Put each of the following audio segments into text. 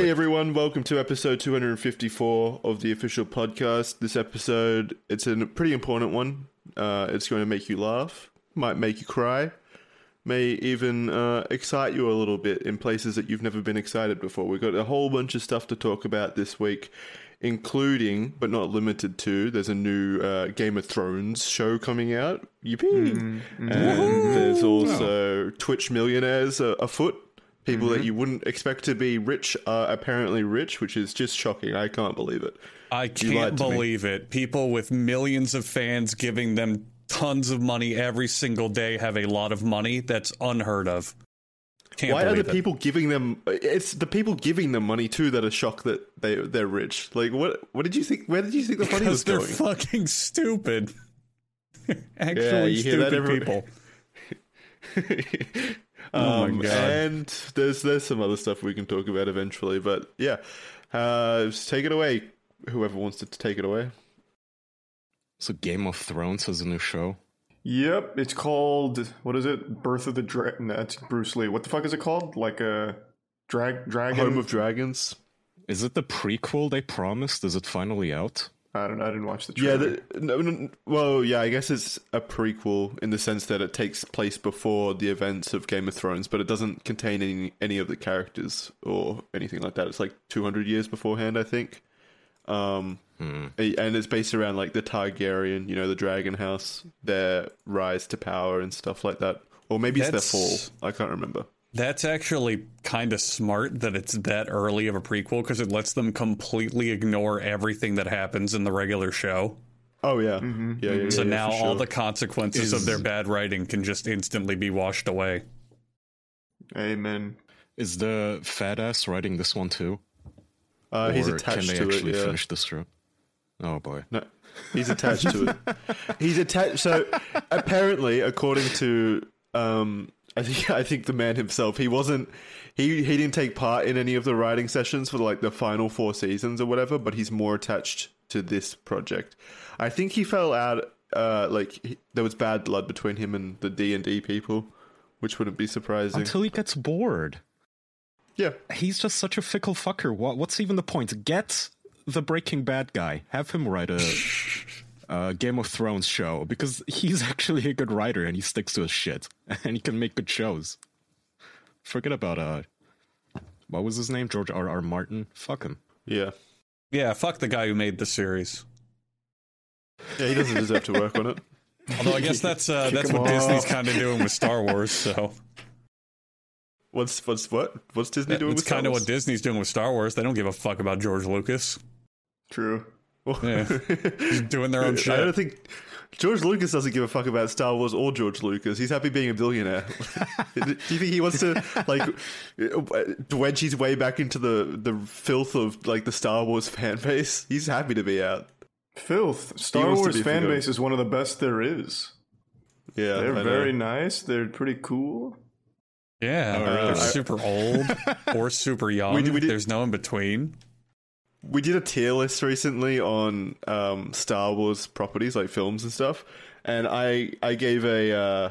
Hey everyone, welcome to episode 254 of the official podcast. This episode, it's a pretty important one. Uh, it's going to make you laugh, might make you cry, may even uh, excite you a little bit in places that you've never been excited before. We've got a whole bunch of stuff to talk about this week, including, but not limited to, there's a new uh, Game of Thrones show coming out. Yippee! And there's also Twitch millionaires afoot. People that mm-hmm. you wouldn't expect to be rich are apparently rich, which is just shocking. I can't believe it. I can't to me. believe it. People with millions of fans giving them tons of money every single day have a lot of money. That's unheard of. Can't Why are the it. people giving them? It's the people giving them money too that are shocked that they they're rich. Like what? What did you think? Where did you think the money was they're going? fucking stupid. Actually, Yeah, you hear that stupid every- people. Um, oh! And there's there's some other stuff we can talk about eventually, but yeah, uh, just take it away. Whoever wants to take it away. So Game of Thrones has a new show. Yep, it's called what is it? Birth of the Dragon. That's Bruce Lee. What the fuck is it called? Like a drag dragon. Home of Dragons. Is it the prequel they promised? Is it finally out? I don't. know. I didn't watch the Yeah, trailer. the, no, no, well, yeah, I guess it's a prequel in the sense that it takes place before the events of Game of Thrones, but it doesn't contain any any of the characters or anything like that. It's like 200 years beforehand, I think. Um, a- and it's based around like the Targaryen, you know, the Dragon House, their rise to power and stuff like that. Or maybe it's their fall. I can't remember. That's actually kind of smart that it's that early of a prequel because it lets them completely ignore everything that happens in the regular show. Oh yeah, yeah, yeah. So yeah, now for all the consequences of their bad writing can just instantly be washed away. Amen. Is the fat ass writing this one too? uh, he's Or attached can they to it. actually Yeah. finish this show? Oh boy. No, he's attached to it. He's attached. So apparently, according to um, I think I think the man himself, he wasn't. He he didn't take part in any of the writing sessions for like the final four seasons or whatever. But he's more attached to this project. I think he fell out. Uh, like he, there was bad blood between him and the D and D people, which wouldn't be surprising. Until he gets bored. yeah, He's just such a fickle fucker. What, what's even the point? Get the Breaking Bad guy. Have him write a, a Game of Thrones show because he's actually a good writer and he sticks to his shit and he can make good shows. Forget about uh, what was his name? George R. R. Martin. Fuck him. yeah, Yeah, fuck the guy who made the series. yeah. He doesn't deserve to work on it. Although I guess that's uh, that's him what Disney's kind of doing with Star Wars. So What's what's what? What's Disney doing? it's kind of what Disney's doing with Star Wars. They don't give a fuck about George Lucas. True. Yeah. He's doing their own shit. I don't think George Lucas doesn't give a fuck about Star Wars or George Lucas. He's happy being a billionaire. Do you think he wants to like uh, wedge his way back into the the filth of like the Star Wars fan base? He's happy to be out. Filth. Star Wars be fan forgotten. base is one of the best there is. Yeah, They're very nice. They're pretty cool. Yeah, Oh, they're super old or super young. We we did- There's no in between. We did a tier list recently on um, Star Wars properties, like films and stuff, and I I gave a uh,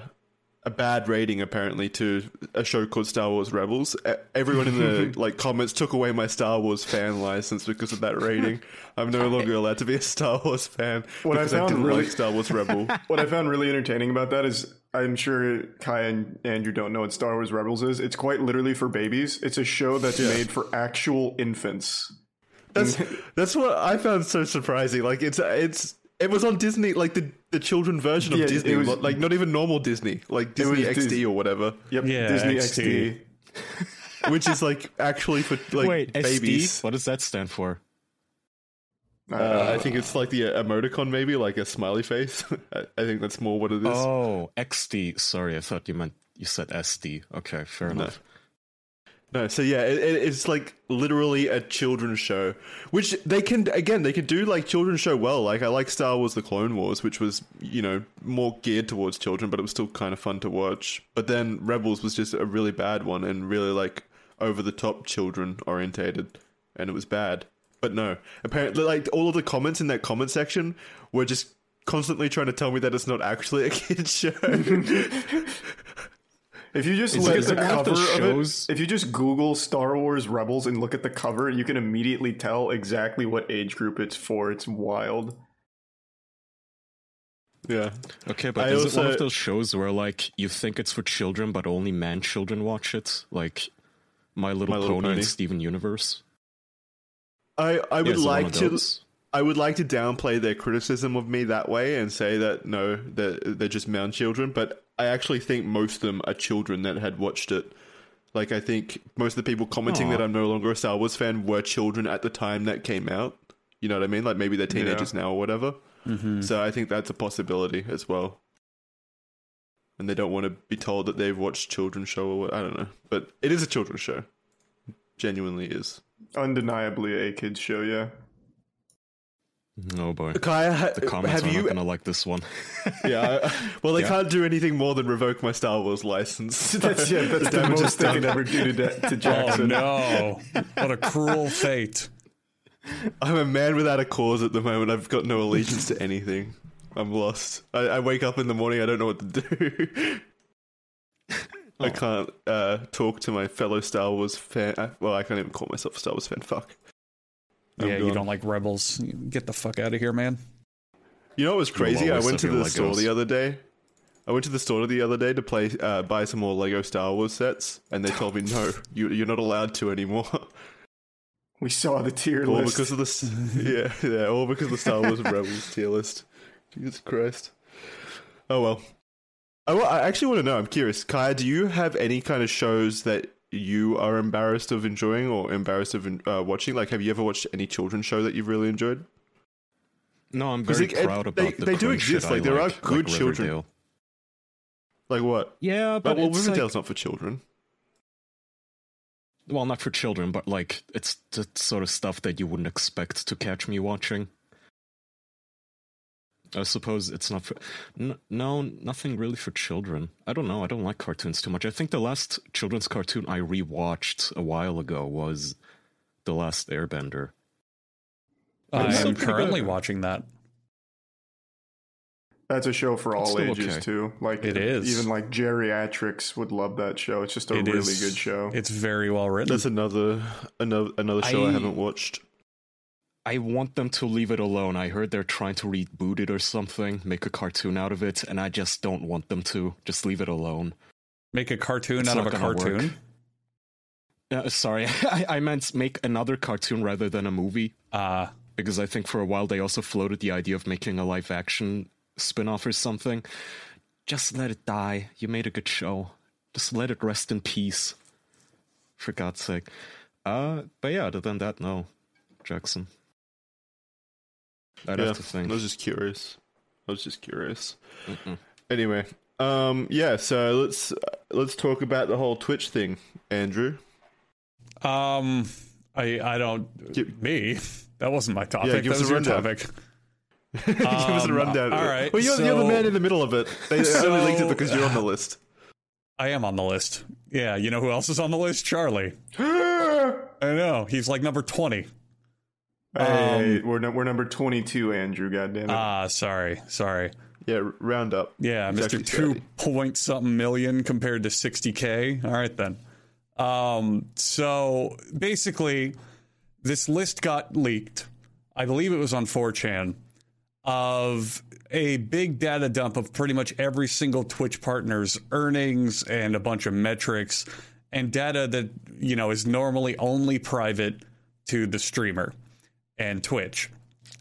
a bad rating apparently to a show called Star Wars Rebels. Everyone in the like comments took away my Star Wars fan license because of that rating. I'm no longer allowed to be a Star Wars fan What I because I, found didn't really- like Star Wars Rebel. What I found really entertaining about that is I'm sure Kai and Andrew don't know what Star Wars Rebels is. It's quite literally for babies. It's a show that's made for actual infants. That's that's what I found so surprising. Like it's it's it was on Disney, like the the children version of Yeah, Disney, was- like not even normal Disney, like Disney XD Dis- or whatever, Yep, Yeah, Disney XD. XD. which is like actually for like Wait, babies. SD? What does that stand for? Uh, I think it's like the uh, emoticon, maybe like a smiley face. I, I think that's more what it is. Oh, XD. Sorry, I thought you meant you said SD. Okay, fair enough. No, so yeah, it, it, it's like literally a children's show, which they can again they can do like children's show well. Like I like Star Wars: The Clone Wars, which was you know more geared towards children, but it was still kind of fun to watch. But then Rebels was just a really bad one and really like over the top children orientated, and it was bad. But no, apparently like all of the comments in that comment section were just constantly trying to tell me that it's not actually a kids show. If you just look at the it of cover those of it, if you just Google Star Wars Rebels and look at the cover, you can immediately tell exactly what age group it's for. It's wild. Yeah. Okay, but I is it one of those shows where like you think it's for children, but only man children watch it, like My Little, My Little Pony, Pony. and Steven Universe? I, I would is it one like to? I would like to downplay their criticism of me that way and say that no, they're, they're just man children, but I actually think most of them are children that had watched it. Like I think most of the people commenting Aw. that I'm no longer a Star Wars fan were children at the time that came out. You know what I mean? Like maybe they're teenagers now or whatever. Mm-hmm. So I think that's a possibility as well. And they don't want to be told that they've watched children's show or what, I don't know. But it is a children's show. Genuinely is. Undeniably a kids show, yeah. Oh boy. Kaya, ha- The comments have are you not gonna like this one. Yeah. I- well, they Yeah. can't do anything more than revoke my Star Wars license. That's yeah, that's the damage is most they can ever do to, to Oh no! What a cruel fate. I'm a man without a cause at the moment. I've got no allegiance to anything. I'm lost. I, I wake up in the morning. I don't know what to do. I Oh. can't uh, talk to my fellow Star Wars fan. I, well, I can't even call myself a Star Wars fan. Fuck. I'm yeah, you don't like rebels. Get the fuck out of here, man. You know what was crazy? I went to have your the store the other day. I went to the store the other day to play, uh, buy some more Lego Star Wars sets, and they told me no, you, you're not allowed to anymore. We saw the tier list. all list. because of the yeah, yeah, all because of the Star Wars Rebels tier list. Jesus Christ. Oh well. I, I actually want to know. I'm curious, Kaya. Do you have any kind of shows that you are embarrassed of enjoying or embarrassed of uh, watching? Like, have you ever watched any children's show that you've really enjoyed? No, I'm very it- it- proud they- about the they do exist, like, there are good like children. Riverdale. Like what? Yeah, But but well, Riverdale's like, not for children. well, not for children, but like it's the sort of stuff that you wouldn't expect to catch me watching. I suppose it's not for n- no, nothing really for children. I don't know. I don't like cartoons too much. I think the last children's cartoon I rewatched a while ago was The Last Airbender. I am currently good. watching that. That's a show for all ages okay. too. Like It is. Even like geriatrics would love that show. It's just a It really is- good show. It's very well written. That's another another another show I, I- haven't watched. I want them to leave it alone. I heard they're trying to reboot it or something, make a cartoon out of it, and I just don't want them to. Just leave it alone. Make a cartoon It's out of a cartoon. Uh, sorry, I, I meant make another cartoon rather than a movie. Uh, because I think for a while they also floated the idea of making a live action spin off or something. Just let it die. You made a good show. Just let it rest in peace. For God's sake. Uh, but yeah, other than that, no. Jackson. I'd yeah, have to think. I was just curious. I was just curious. Mm-mm. Anyway, um, yeah. So let's let's talk about the whole Twitch thing, Andrew. um, I I don't Give- me. That wasn't my topic. Yeah, give that us was a your rundown. topic. Give us a Um, rundown. all right, Well, you're, you're the so- man in the middle of it. They So- only linked it because you're on the list. I am on the list. Yeah, you know who else is on the list? Charlie. I know he's like number twenty. Hey, Um, we're no, we're number twenty two, Andrew. Goddamn it! Ah, sorry, sorry. Yeah, round up. Yeah, Mr. Two point something million compared to 60k. All right then. Um, so basically, this list got leaked. I believe it was on 4chan of a big data dump of pretty much every single Twitch partner's earnings and a bunch of metrics and data that you know is normally only private to the streamer and Twitch.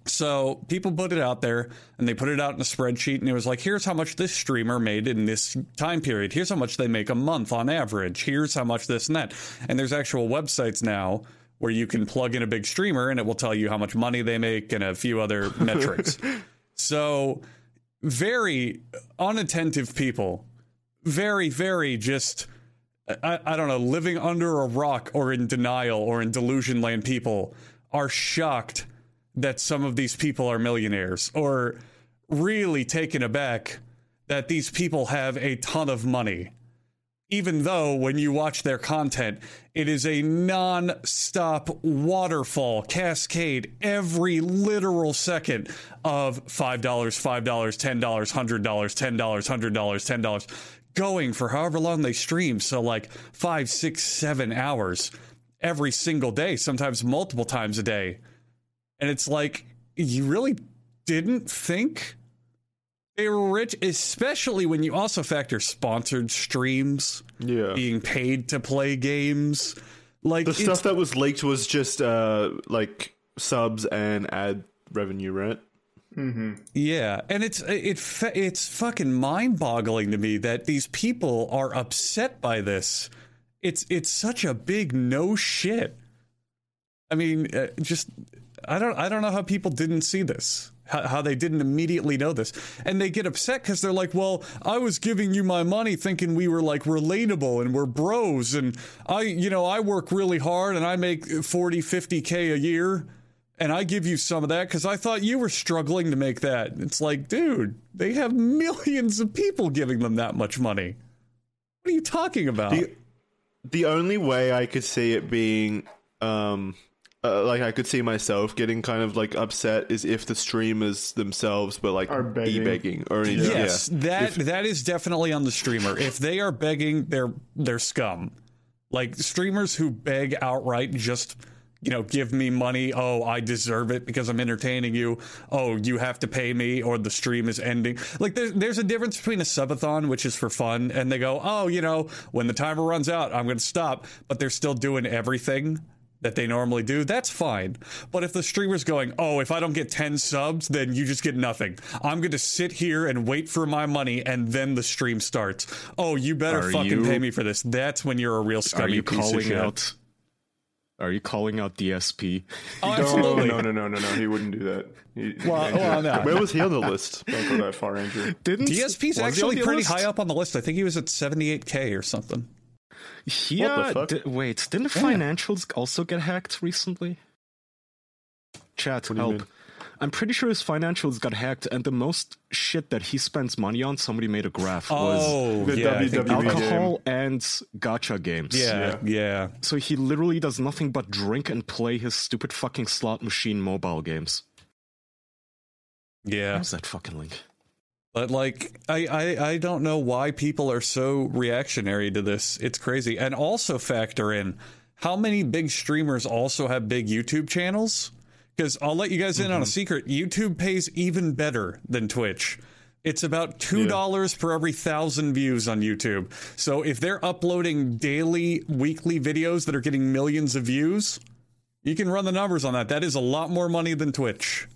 So people put it out there and they put it out in a spreadsheet and it was like, here's how much this streamer made in this time period. Here's how much they make a month on average. Here's how much this and that. And there's actual websites now where you can plug in a big streamer and it will tell you how much money they make and a few other metrics. So very unattentive people, very, very just I, I don't know, living under a rock or in denial or in delusion land people are shocked that some of these people are millionaires or really taken aback that these people have a ton of money. Even though when you watch their content, it is a non stop waterfall cascade every literal second of $5, $5, $10, $100, $10, $100, $10, $10 going for however long they stream. So, like five, six, seven hours every single day, sometimes multiple times a day. And it's like, you really didn't think they were rich, especially when you also factor sponsored streams, Yeah. being paid to play games. Like, The stuff that was leaked was just uh like subs and ad revenue, right? Yeah, and it's it it's fucking mind-boggling to me that these people are upset by this. It's it's such a big no shit. I mean, uh, just I don't I don't know how people didn't see this. How, how they didn't immediately know this, and they get upset because they're like, "Well, I was giving you my money thinking we were like relatable and we're bros, and I, you know, I work really hard and I make 40, 50 k a year, and I give you some of that because I thought you were struggling to make that. It's like, dude, they have millions of people giving them that much money. What are you talking about? The the only way I could see it being um uh, like I could see myself getting kind of like upset is if the streamers themselves were like Are begging. e-begging or yes, yeah. that that is definitely on the streamer. If they are begging, they're they're scum. Like streamers who beg outright, just you know, give me money. Oh, I deserve it because I'm entertaining you. Oh, you have to pay me, or the stream is ending. Like there's there's a difference between a subathon, which is for fun, and they go, oh, you know, when the timer runs out, I'm going to stop, but they're still doing everything that they normally do, that's fine. But if the streamer's going, oh, if I don't get 10 subs, then you just get nothing. I'm going to sit here and wait for my money and then the stream starts. Oh, you better Are fucking you- pay me for this. That's when you're a real Are scummy you piece of shit. out? Are you calling out DSP? Oh, No, absolutely. no, no, no, no, no. He wouldn't do that. He, Well, Andrew, well, no. Where was he on the list? Don't go that far, Andrew. Didn't DSP's he on actually pretty list? high up on the list. I think he was at 78k or something. Yeah. fuck? di- wait, didn't Yeah. financials also get hacked recently? Chat, do you help. Mean? I'm pretty sure his financials got hacked, and the most shit that he spends money on, somebody made a graph, was Oh, the yeah. WWE alcohol and gacha games. yeah, yeah. So he literally does nothing but drink and play his stupid fucking slot machine mobile games. Yeah. Where's that fucking link? But like, I, I I don't know why people are so reactionary to this. It's crazy. And also factor in how many big streamers also have big YouTube channels. Because I'll let you guys in on a mm-hmm. secret. YouTube pays even better than Twitch. It's about two dollars per every thousand views on YouTube. So if they're uploading daily, weekly videos that are getting millions of views, you can run the numbers on that. That is a lot more money than Twitch.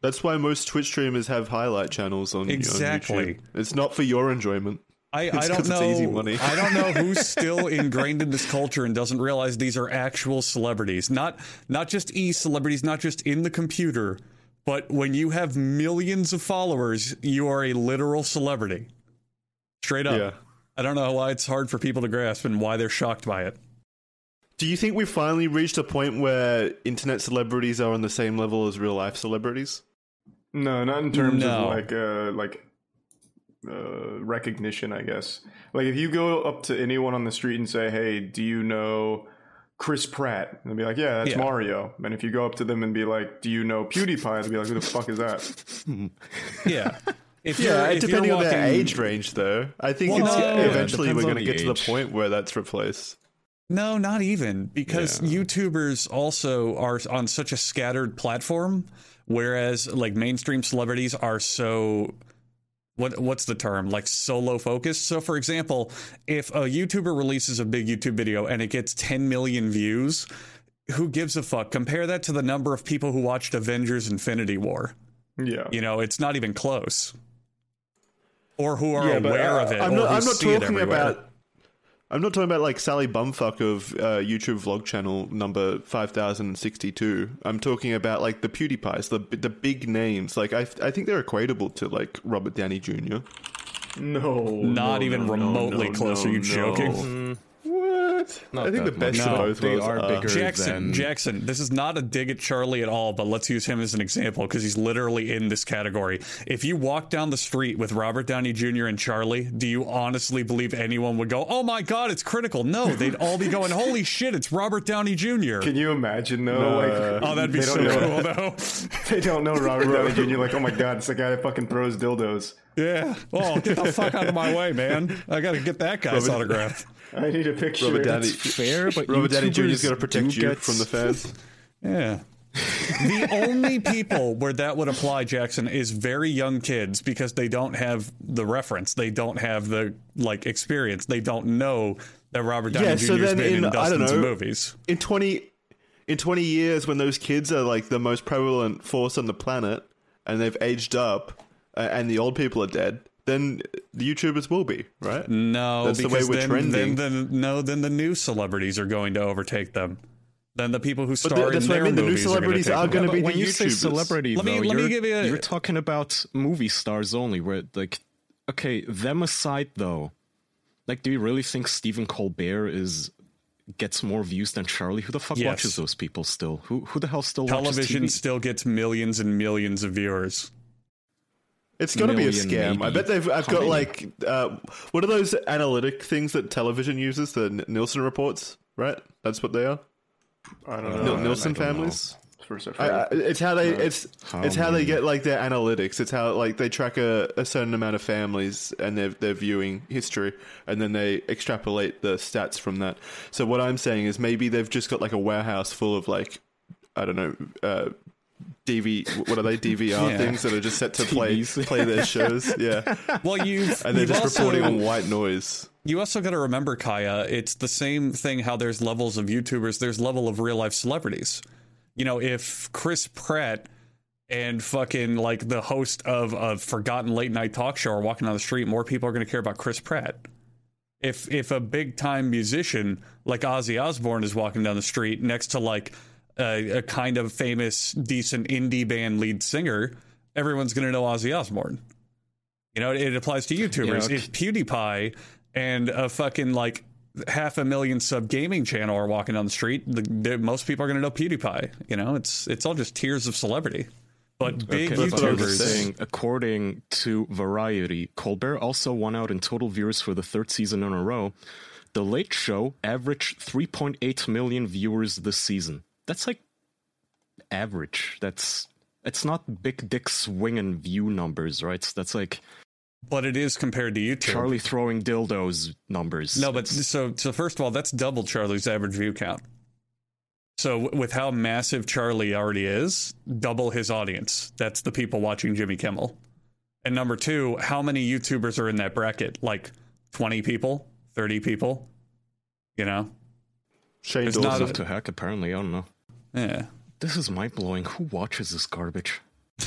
That's why most Twitch streamers have highlight channels on, on Exactly. YouTube. It's not for your enjoyment. I, It's I 'cause don't it's know. easy money. I don't know who's still ingrained in this culture and doesn't realize these are actual celebrities, not not just e celebrities, not just in the computer, but when you have millions of followers, you are a literal celebrity. Straight up. Yeah. I don't know why it's hard for people to grasp and why they're shocked by it. Do you think we've finally reached a point where internet celebrities are on the same level as real life celebrities? No, not in terms No. of like uh like uh recognition, I guess. Like if you go up to anyone on the street and say, "Hey, do you know Chris Pratt?" And they'll be like, "Yeah, that's Yeah. Mario." And if you go up to them and be like, "Do you know PewDiePie?" They'll be like, "Who the fuck is that?" Yeah. If Yeah, you're, if depending you're on their age range, though. I think Well, it's, no, yeah, eventually depends we're going to the get to the point where that's replaced. No, not even because Yeah. YouTubers also are on such a scattered platform, whereas like mainstream celebrities are so what what's the term like solo focus So, for example, if a YouTuber releases a big YouTube video and it gets 10 million views, who gives a fuck? Compare that to the number of people who watched Avengers: Infinity War. Yeah. You know, it's not even close. Or who are Yeah, but, aware uh, of it. I'm not. I'm not talking about. I'm not talking about like Sally Bumfuck of uh, YouTube vlog channel number five thousand sixty two. I'm talking about like the PewDiePies, the the big names. Like I, I think they're equatable to like Robert Downey Jr. No. Not no, even no, no, remotely no, close. no, Are you no. joking? What? Not I think the best much. of No, both they worlds are uh, bigger. Jackson, than- Jackson, this is not a dig at Charlie at all, but let's use him as an example because he's literally in this category. If you walk down the street with Robert Downey Jr. and Charlie, do you honestly believe anyone would go, "Oh my God, it's Critical"? No, they'd all be going, "Holy shit, it's Robert Downey Jr." Can you imagine though? like, oh, that'd be so don't know- cool, though. They don't know Robert Downey Jr. Like, oh my god, it's the guy that fucking throws dildos. yeah. Oh, get the fuck out of my way, man! I got to get that guy's autograph. I need a picture. Robert Downey, fair, but Robert Downey Jr. is going to protect you get- from the fans. Yeah. the only people where that would apply, Jackson, is very young kids because they don't have the reference. They don't have the like experience. They don't know that Robert Downey Yeah, Jr. so has been in- in I don't know, movies. In twenty, in twenty years, when those kids are like the most prevalent force on the planet, and they've aged up, uh, and the old people are dead, then the YouTubers will be right. No, That's the way we're then, trending. then the no, then the new celebrities are going to overtake them. Then the people who But star the- that's in what I mean, the new celebrities are are going gonna to be but when the you say YouTubers. celebrity, Let me- though, let me you're, give you a- you're talking about movie stars only. Where like, okay, them aside though, like, do you really think Stephen Colbert is gets more views than Charlie? Who the fuck Yes. watches those people still? Who who the hell still watches Television TV? still gets millions and millions of viewers. It's got to be a scam. I bet they've. I've got like, uh, what are those analytic things that television uses? The N- Nielsen reports, right? That's what they are. I don't Nil- know. Nielsen I don't families. First I've I, I, of it. it's how they. It's How it's how they many? get like their analytics. It's how like they track a, a certain amount of families and their their viewing history, and then they extrapolate the stats from that. So what I'm saying is maybe they've just got like a warehouse full of like, I don't know. Uh, DV, what are they? DVR Yeah. things that are just set to play play their shows, yeah. Well, you've And they're just also, reporting on white noise. You also got to remember, Kaya, it's the same thing how there's levels of YouTubers, there's level of real life celebrities. You know, if Chris Pratt and fucking like the host of a forgotten late night talk show are walking down the street, more people are going to care about Chris Pratt. If if a big time musician like Ozzy Osbourne is walking down the street next to like a, a kind of famous, decent indie band lead singer, everyone's going to know Ozzy Osbourne. You know, it, it applies to YouTubers. If PewDiePie and a fucking like half a million sub gaming channel are walking down the street, the, the, most people are going to know PewDiePie. You know, it's it's all just tiers of celebrity. But mm-hmm. big Okay, YouTubers, saying, according to Variety, Colbert also won out in total viewers for the third season in a row. The Late Show averaged 3.8 million viewers this season. That's like average. That's it's not big dick swinging view numbers, right? That's like but it is compared to YouTube. Charlie throwing dildos numbers. No, but so so first of all, that's double Charlie's average view count. So with how massive Charlie already is, double his audience. That's the people watching Jimmy Kimmel. And number two, how many YouTubers are in that bracket? Like twenty people, thirty people. You know? Shane not enough to hack. Apparently, I don't know. Yeah. This is mind blowing. Who watches this garbage?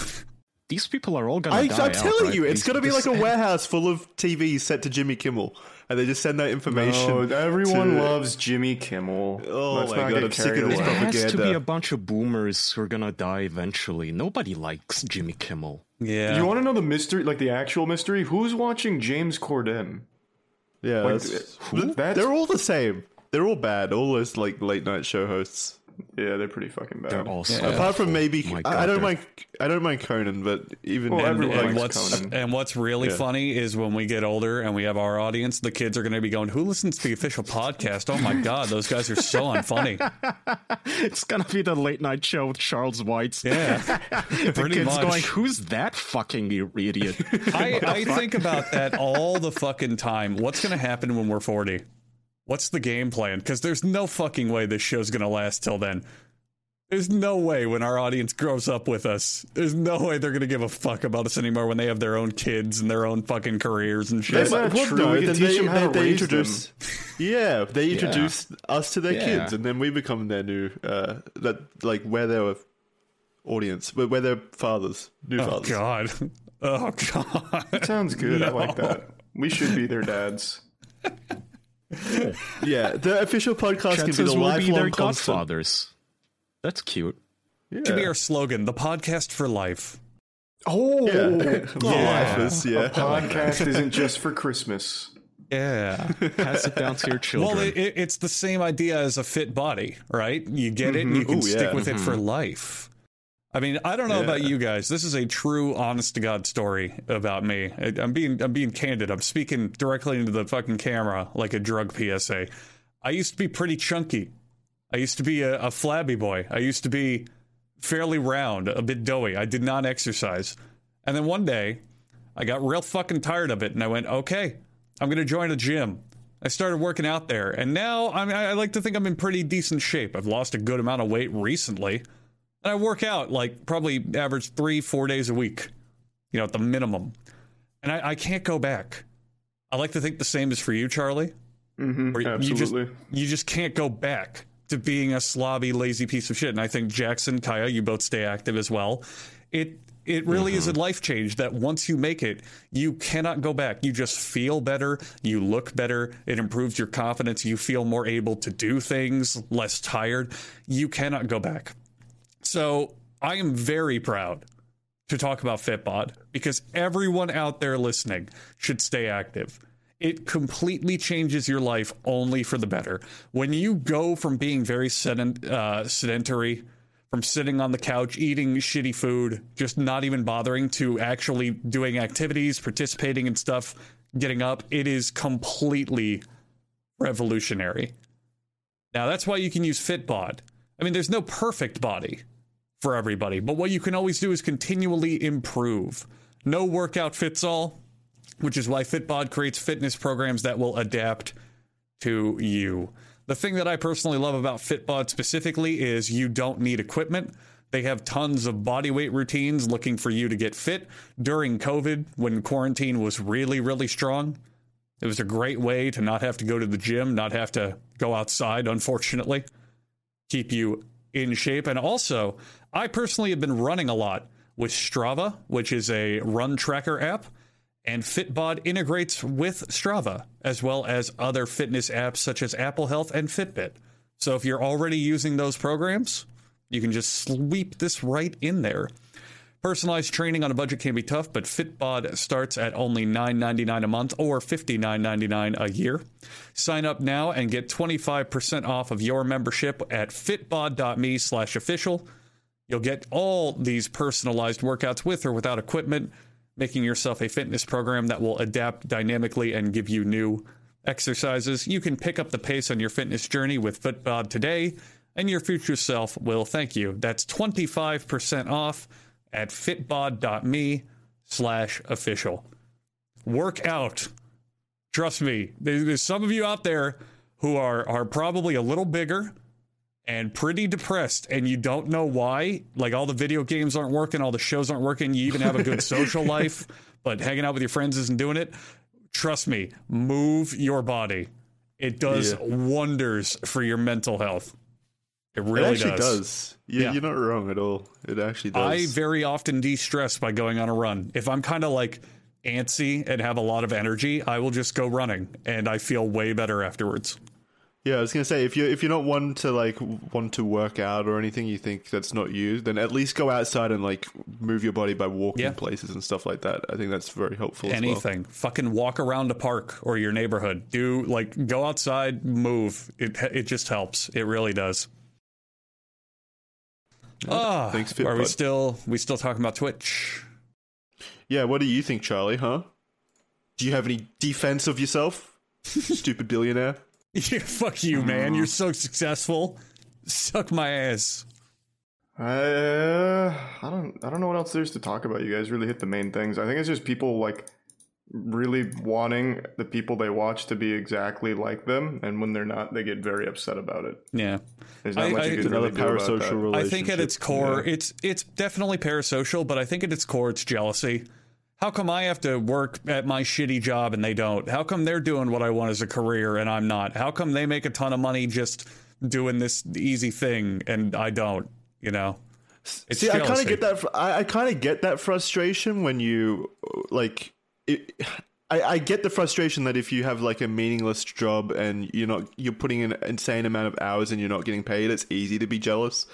These people are all gonna I, die. I'm telling outright. you, it's These- going to be like a warehouse full of TVs set to Jimmy Kimmel, and they just send that information. Oh, everyone to- loves Jimmy Kimmel. Oh Let's my God, I'm sick carried of this away. There has to be a bunch of boomers who are gonna die eventually. Nobody likes Jimmy Kimmel. Yeah. You want to know the mystery, like the actual mystery? Who's watching James Corden? Yeah, Like, that's, who? That's- they're all the same. They're all bad. All those like late night show hosts. Yeah, they're pretty fucking bad. They're all so Yeah. Apart from maybe, Oh my I, I don't mind. I don't mind Conan, but even Well, and- and what's Conan. and what's really Yeah. funny is when we get older and we have our audience, the kids are going to be going, "Who listens to the official podcast? Oh my god, those guys are so unfunny." It's gonna be the late night show with Charles White. Yeah, the pretty kids much. going, "Who's that fucking idiot?" I, I think about that all the fucking time. What's going to happen when we're 40? What's the game plan? Because there's no fucking way this show's going to last till then. There's no way when our audience grows up with us, there's no way they're going to give a fuck about us anymore when they have their own kids and their own fucking careers and shit. That's not Well, true. no, We can then teach they, them how they, to they raise introduce. Yeah, they introduce us to their Yeah. kids, and then we become their new uh, that like where their audience, where where their fathers, new oh fathers. god. Oh god. Sounds good. I like that. We should be their dads. Yeah, the official podcast can be the will be their lifelong constant. godfathers. That's cute. Yeah. Should be our slogan, the podcast for life. Oh, Yeah, Yeah. lifers, yeah. podcast isn't just for Christmas. Yeah. Pass it down to your children. Well, it, it, it's the same idea as a fit body, right? You get it and you can Ooh, stick yeah. with it for mm-hmm. life. I mean, I don't know about you guys. This is a true, honest to God story about me. I, I'm being, I'm being candid. I'm speaking directly into the fucking camera like a drug PSA. I used to be pretty chunky. I used to be a, a flabby boy. I used to be fairly round, a bit doughy. I did not exercise. And then one day, I got real fucking tired of it, and I went, okay, I'm going to join a gym. I started working out there, and now I, mean, I like to think I'm in pretty decent shape. I've lost a good amount of weight recently, and I work out like probably average three, four days a week, you know, at the minimum. And I, I can't go back. I like to think the same is for you, Charlie. hmm Where you Absolutely. just you just can't go back to being a slobby, lazy piece of shit. And I think Jackson, Kaya, you both stay active as well. It it really is a life change that once you make it, you cannot go back. You just feel better, you look better, it improves your confidence, you feel more able to do things, less tired. You cannot go back. So I am very proud to talk about Fitbod because everyone out there listening should stay active. It completely changes your life only for the better. When you go from being very sedent, uh, sedentary, from sitting on the couch, eating shitty food, just not even bothering to actually doing activities, participating in stuff, getting up, it is completely revolutionary. Now, that's why you can use Fitbod. I mean, there's no perfect body for everybody, but what you can always do is continually improve. No workout fits all, which is why Fitbod creates fitness programs that will adapt to you. The thing that I personally love about Fitbod specifically is you don't need equipment. They have tons of body weight routines looking for you to get fit during COVID when quarantine was really, really strong. It was a great way to not have to go to the gym, not have to go outside, unfortunately. Keep you in shape. And also, I personally have been running a lot with Strava, which is a run tracker app. And Fitbod integrates with Strava, as well as other fitness apps such as Apple Health and Fitbit. So if you're already using those programs, you can just sweep this right in there. Personalized training on a budget can be tough, but Fitbod starts at only $9.99 a month or $59.99 a year. Sign up now and get 25% off of your membership at fitbod.me slash official. You'll get all these personalized workouts with or without equipment, making yourself a fitness program that will adapt dynamically and give you new exercises. You can pick up the pace on your fitness journey with Fitbod today, and your future self will thank you. That's 25% off at fitbod.me slash official. Work out. Trust me, there's some of you out there who are, are probably a little bigger and pretty depressed and you don't know why like all the video games aren't working all the shows aren't working you even have a good social life but hanging out with your friends isn't doing it trust me move your body it does Yeah. wonders for your mental health it It really actually does. does. You, Yeah. You're not wrong at all. It actually does. I very often de-stress by going on a run. If I'm kind of like antsy and have a lot of energy, I will just go running and I feel way better afterwards. Yeah, I was gonna say if you if you're not one to like want to work out or anything, you think that's not you, then at least go outside and like move your body by walking Yeah. places and stuff like that. I think that's very helpful. as well. Anything. Fucking walk around a park or your neighborhood. Do like go outside, move. It it just helps. It really does. Ah, thanks, are we still we still talking about Twitch? Yeah, what do you think, Charlie? Huh? Do you have any defense of yourself, stupid billionaire? Yeah, fuck you, man. You're so successful. Suck my ass. Uh, I don't. I don't know what else there's to talk about. You guys really hit the main things. I think it's just people like really wanting the people they watch to be exactly like them, and when they're not, they get very upset about it. Yeah. There's not I- much I- you can Another really do about that. I think at its core, it's it's definitely parasocial, but I think at its core, it's jealousy. How come I have to work at my shitty job and they don't? How come they're doing what I want as a career and I'm not? How come they make a ton of money just doing this easy thing and I don't? You know, it's See, I kind of get that. fr- I, I kind of get that frustration when you like. It, I, I get the frustration that if you have like a meaningless job and you're not you're putting an insane amount of hours and you're not getting paid, it's easy to be jealous.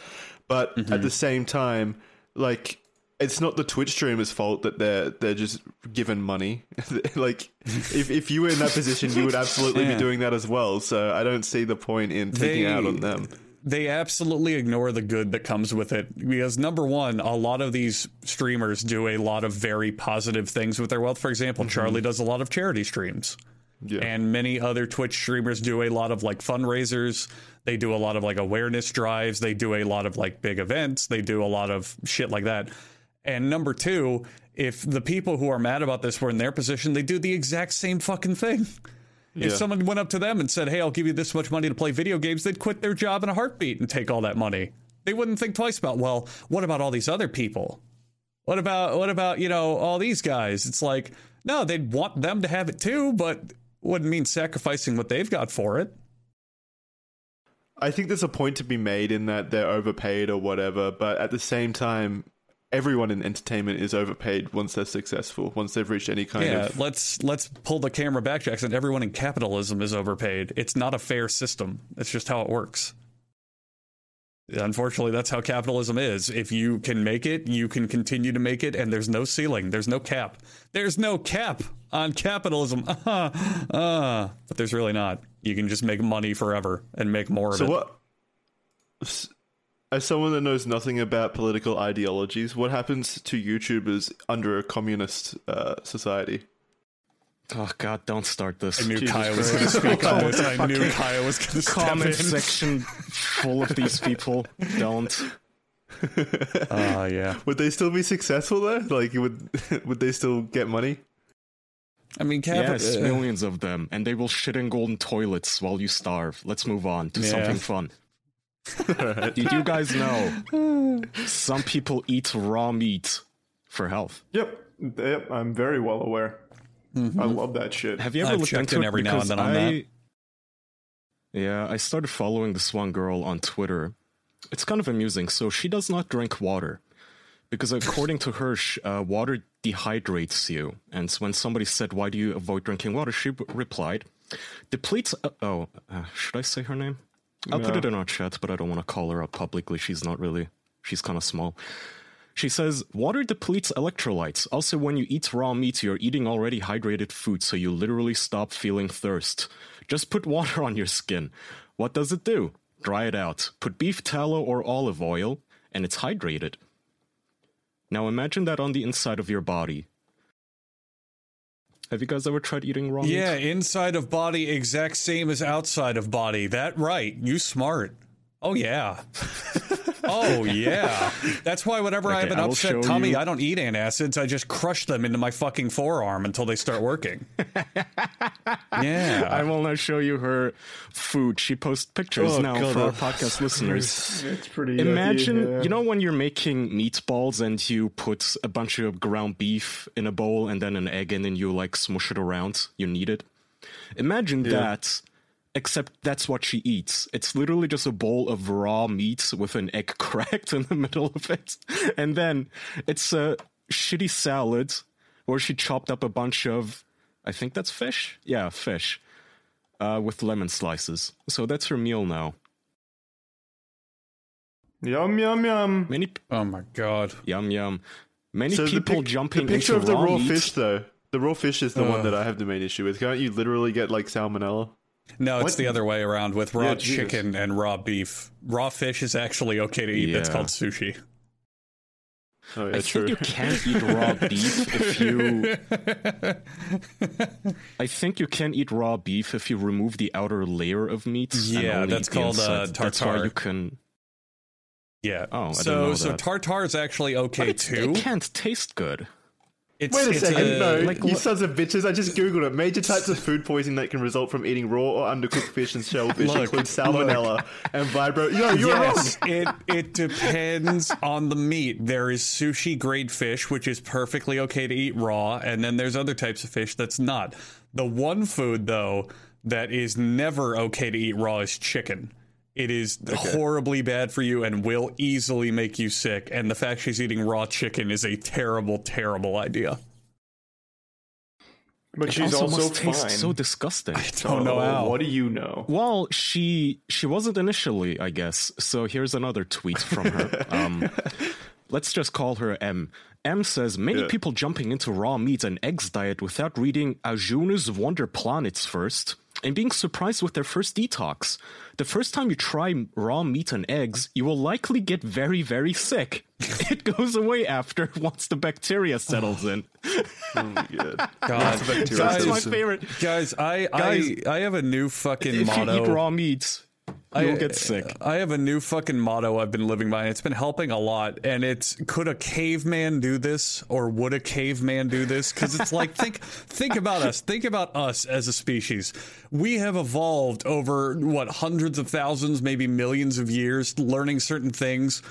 But Mm-hmm. at the same time, like it's not the Twitch streamer's fault that they're they're just given money. like if if you were in that position, you would absolutely Yeah. be doing that as well. So I don't see the point in taking They- out on them. They absolutely ignore the good that comes with it. Because number one a lot of these streamers do a lot of very positive things with their wealth. For example mm-hmm. charlie does a lot of charity streams. Yeah. and many other twitch streamers do a lot of like fundraisers. They do a lot of like awareness drives. They do a lot of like big events. They do a lot of shit like that. And number two if the people who are mad about this were in their position they do the exact same fucking thing if someone went up to them and said, "Hey, I'll give you this much money to play video games," they'd quit their job in a heartbeat and take all that money. They wouldn't think twice about, "Well, what about all these other people? What about what about, you know, all these guys?" It's like, no, they'd want them to have it too, but wouldn't mean sacrificing what they've got for it. I think there's a point to be made in that they're overpaid or whatever, but at the same time, everyone in entertainment is overpaid once they're successful, once they've reached any kind Yeah, of. let's let's pull the camera back, Jackson. Everyone in capitalism is overpaid. It's not a fair system. It's just how it works. Unfortunately, that's how capitalism is. If you can make it, you can continue to make it, and there's no ceiling. There's no cap. There's no cap on capitalism. Uh, uh, but there's really not. You can just make money forever and make more of it. So what? S- As someone that knows nothing about political ideologies, what happens to YouTubers under a communist uh, society? Oh God, don't start this. I knew Jesus Kyle was going to speak on this. I knew Kyle was going to step Comment in. section full of these people. Don't. Oh yeah. Would they still be successful though? Like, would would they still get money? I mean, cap- Yes, uh, millions of them, and they will shit in golden toilets while you starve. Let's move on to Yeah. something fun. Did you guys know some people eat raw meat for health? Yep, yep. I'm very well aware. I love that shit. Have you ever I've looked checked into in it? every now and then on I, that. Yeah, I started following this one girl on Twitter. It's kind of amusing. So she does not drink water because, according to her, uh, water dehydrates you. And so when somebody said, "Why do you avoid drinking water?" she b- replied, "Depletes." Uh, oh, uh, should I say her name? I'll put it in our chat, but I don't want to call her out publicly. She's not really. She's kind of small. She says, water depletes electrolytes. Also, when you eat raw meat, you're eating already hydrated food, so you literally stop feeling thirst. Just put water on your skin. What does it do? Dry it out. Put beef tallow or olive oil, and it's hydrated. Now imagine that on the inside of your body. Have you guys ever tried eating raw Yeah, meat? inside of body exact same as outside of body. That right. You smart. Oh yeah. oh yeah. That's why whenever I have an I upset tummy, you- I don't eat antacids. I just crush them into my fucking forearm until they start working. yeah. I will now show you her food. She posts pictures Oh, now God, for our podcast listeners. It's pretty. Imagine, yucky, yeah. you know, when you're making meatballs and you put a bunch of ground beef in a bowl and then an egg in and you like smush it around, you knead it. Imagine that, except that's what she eats. It's literally just a bowl of raw meat with an egg cracked in the middle of it. And then it's a shitty salad where she chopped up a bunch of, I think that's fish? Yeah, fish. Uh, with lemon slices. So that's her meal now. Yum yum yum. Many p- Oh my god. Yum yum. Many So people pic- jumping the picture into of the raw meat. fish though. The raw fish is the one that I have the main issue with. Can't you literally get like salmonella? No, it's What? the other way around with raw Yeah, Jesus. chicken and raw beef. Raw fish is actually okay to eat. That's called sushi. Oh yeah, I true. think you can't eat raw beef if you. I think you can eat raw beef if you remove the outer layer of meat. Yeah, only that's eat called, uh, inside. That's why you can. Yeah. Oh, I didn't so know so that. tartar is actually okay But it's, too. it can't taste good. It's, Wait a second, no, like you sons of bitches! I just googled it. Major types of food poisoning that can result from eating raw or undercooked fish and shellfish Look, include salmonella and vibrio. Yo, you're yes, wrong. it it depends on the meat. There is sushi grade fish, which is perfectly okay to eat raw, and then there's other types of fish that's not. The one food though that is never okay to eat raw is chicken. It is horribly bad for you and will easily make you sick. And the fact she's eating raw chicken is a terrible, terrible idea. But It she's also, also, must fine. taste so disgusting. Don't know Oh, how. What do you know? Well, she she wasn't initially, I guess. So here's another tweet from her. Um, let's just call her M. M says many Yeah. people jumping into raw meat and eggs diet without reading Aajonus Vonderplanitz first and being surprised with their first detox. The first time you try raw meat and eggs, you will likely get very, very sick. it goes away after once the bacteria settles in. Oh my god. God, That's guys, my favorite. guys, I, Guys, I I have a new fucking If motto. you eat raw meat, you'll I- get sick. I have a new fucking motto I've been living by, and it's been helping a lot. And it's could a caveman do this, or would a caveman do this? Because it's like think think about us, think about us as a species. We have evolved over what hundreds of thousands, maybe millions of years, learning certain things.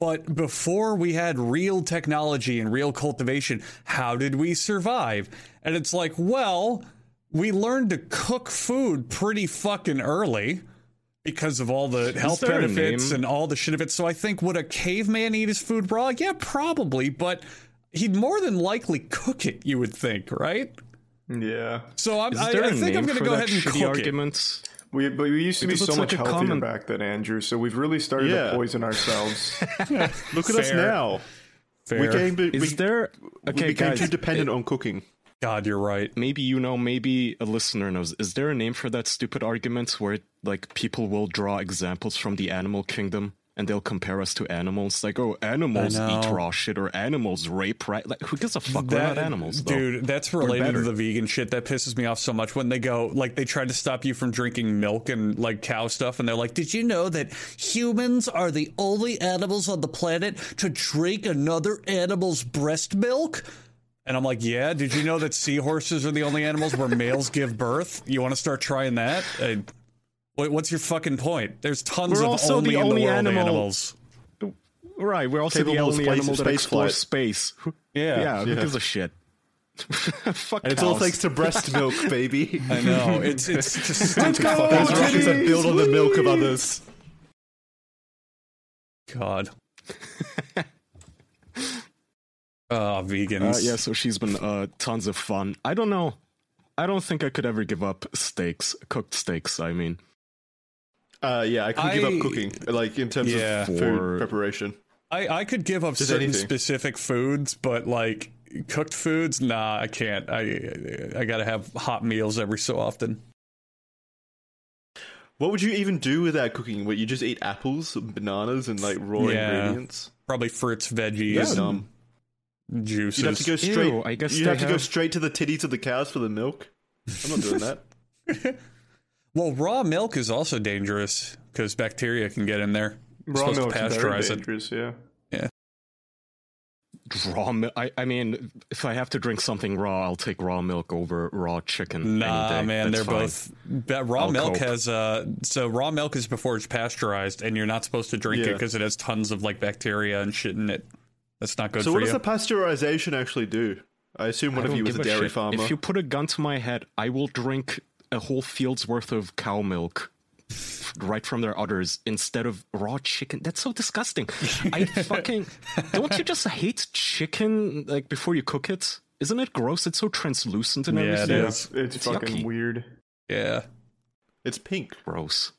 But before we had real technology and real cultivation, how did we survive? And it's like, well, we learned to cook food pretty fucking early because of all the health benefits and all the shit of it. So I think would a caveman eat his food raw? Yeah, probably, but he'd more than likely cook it. You would think, right? Yeah. So I'm, Is I, there I a think I'm going to go ahead and shitty cook it. We, but we used to be so much such a healthier common- back then, Andrew. So we've really started Yeah. to poison ourselves. Look at us now. Fair. We came. We, Is there we became guys? too dependent on cooking. God, you're right. maybe you know, maybe a listener knows. Is there a name for that stupid argument where like people will draw examples from the animal kingdom and they'll compare us to animals? Like, oh, animals eat raw shit or animals rape, right? Like, who gives a fuck? We're not animals, though. dude. That's related to the vegan shit that pisses me off so much. When they go, like, they try to stop you from drinking milk and like cow stuff, and they're like, "Did you know that humans are the only animals on the planet to drink another animal's breast milk?" And I'm like, "Yeah." Did you know that seahorses are the only animals where males give birth? You want to start trying that? Uh, what- what's your fucking point? There's tons We're of also only the in the world animal- animals. Right, we're also the Capable of only space- animal that space explores flight. space. Yeah. yeah, who Yeah. gives a shit? fuck And it's all thanks to breast milk, baby. I know. It's it's just stupid Those fucking rockets are built on the milk of others. God. Ah, Uh, vegans. yeah, so she's been uh, tons of fun. I don't know. I don't think I could ever give up steaks, cooked steaks. I mean, Uh, yeah, I couldn't give up cooking, like in terms Yeah. of food For- preparation. I, I could give up Just certain anything. specific foods, but like cooked foods, nah, I can't. I I gotta have hot meals every so often. What would you even do without cooking? What you just eat apples, bananas, and like raw Yeah. ingredients? Probably fruits, veggies, That's and dumb. Juices. You'd have to go straight. Ew, I guess you'd they have to go straight to the titties of the cows for the milk. I'm not doing that. well, raw milk is also dangerous because bacteria can get in there. You're Raw supposed milk's to very pasteurize it. dangerous. Yeah. raw milk. I, I mean, if I have to drink something raw, I'll take raw milk over raw chicken. Nah, any day. man, That's they're fine. both. But raw I'll milk cope. has uh, so raw milk is before it's pasteurized, and you're not supposed to drink it because it has tons of like bacteria and shit in it. That's not good so for what you. does the pasteurization actually do? I assume one I of you was give a dairy shit. farmer. If you put a gun to my head, I will drink a whole field's worth of cow milk right from their udders instead of raw chicken. That's so disgusting. I fucking don't you just hate chicken like before you cook it? Isn't it gross? It's so translucent and Yeah, everything. Yeah, is. it's, It's fucking yucky. weird. yeah. It's pink. Gross.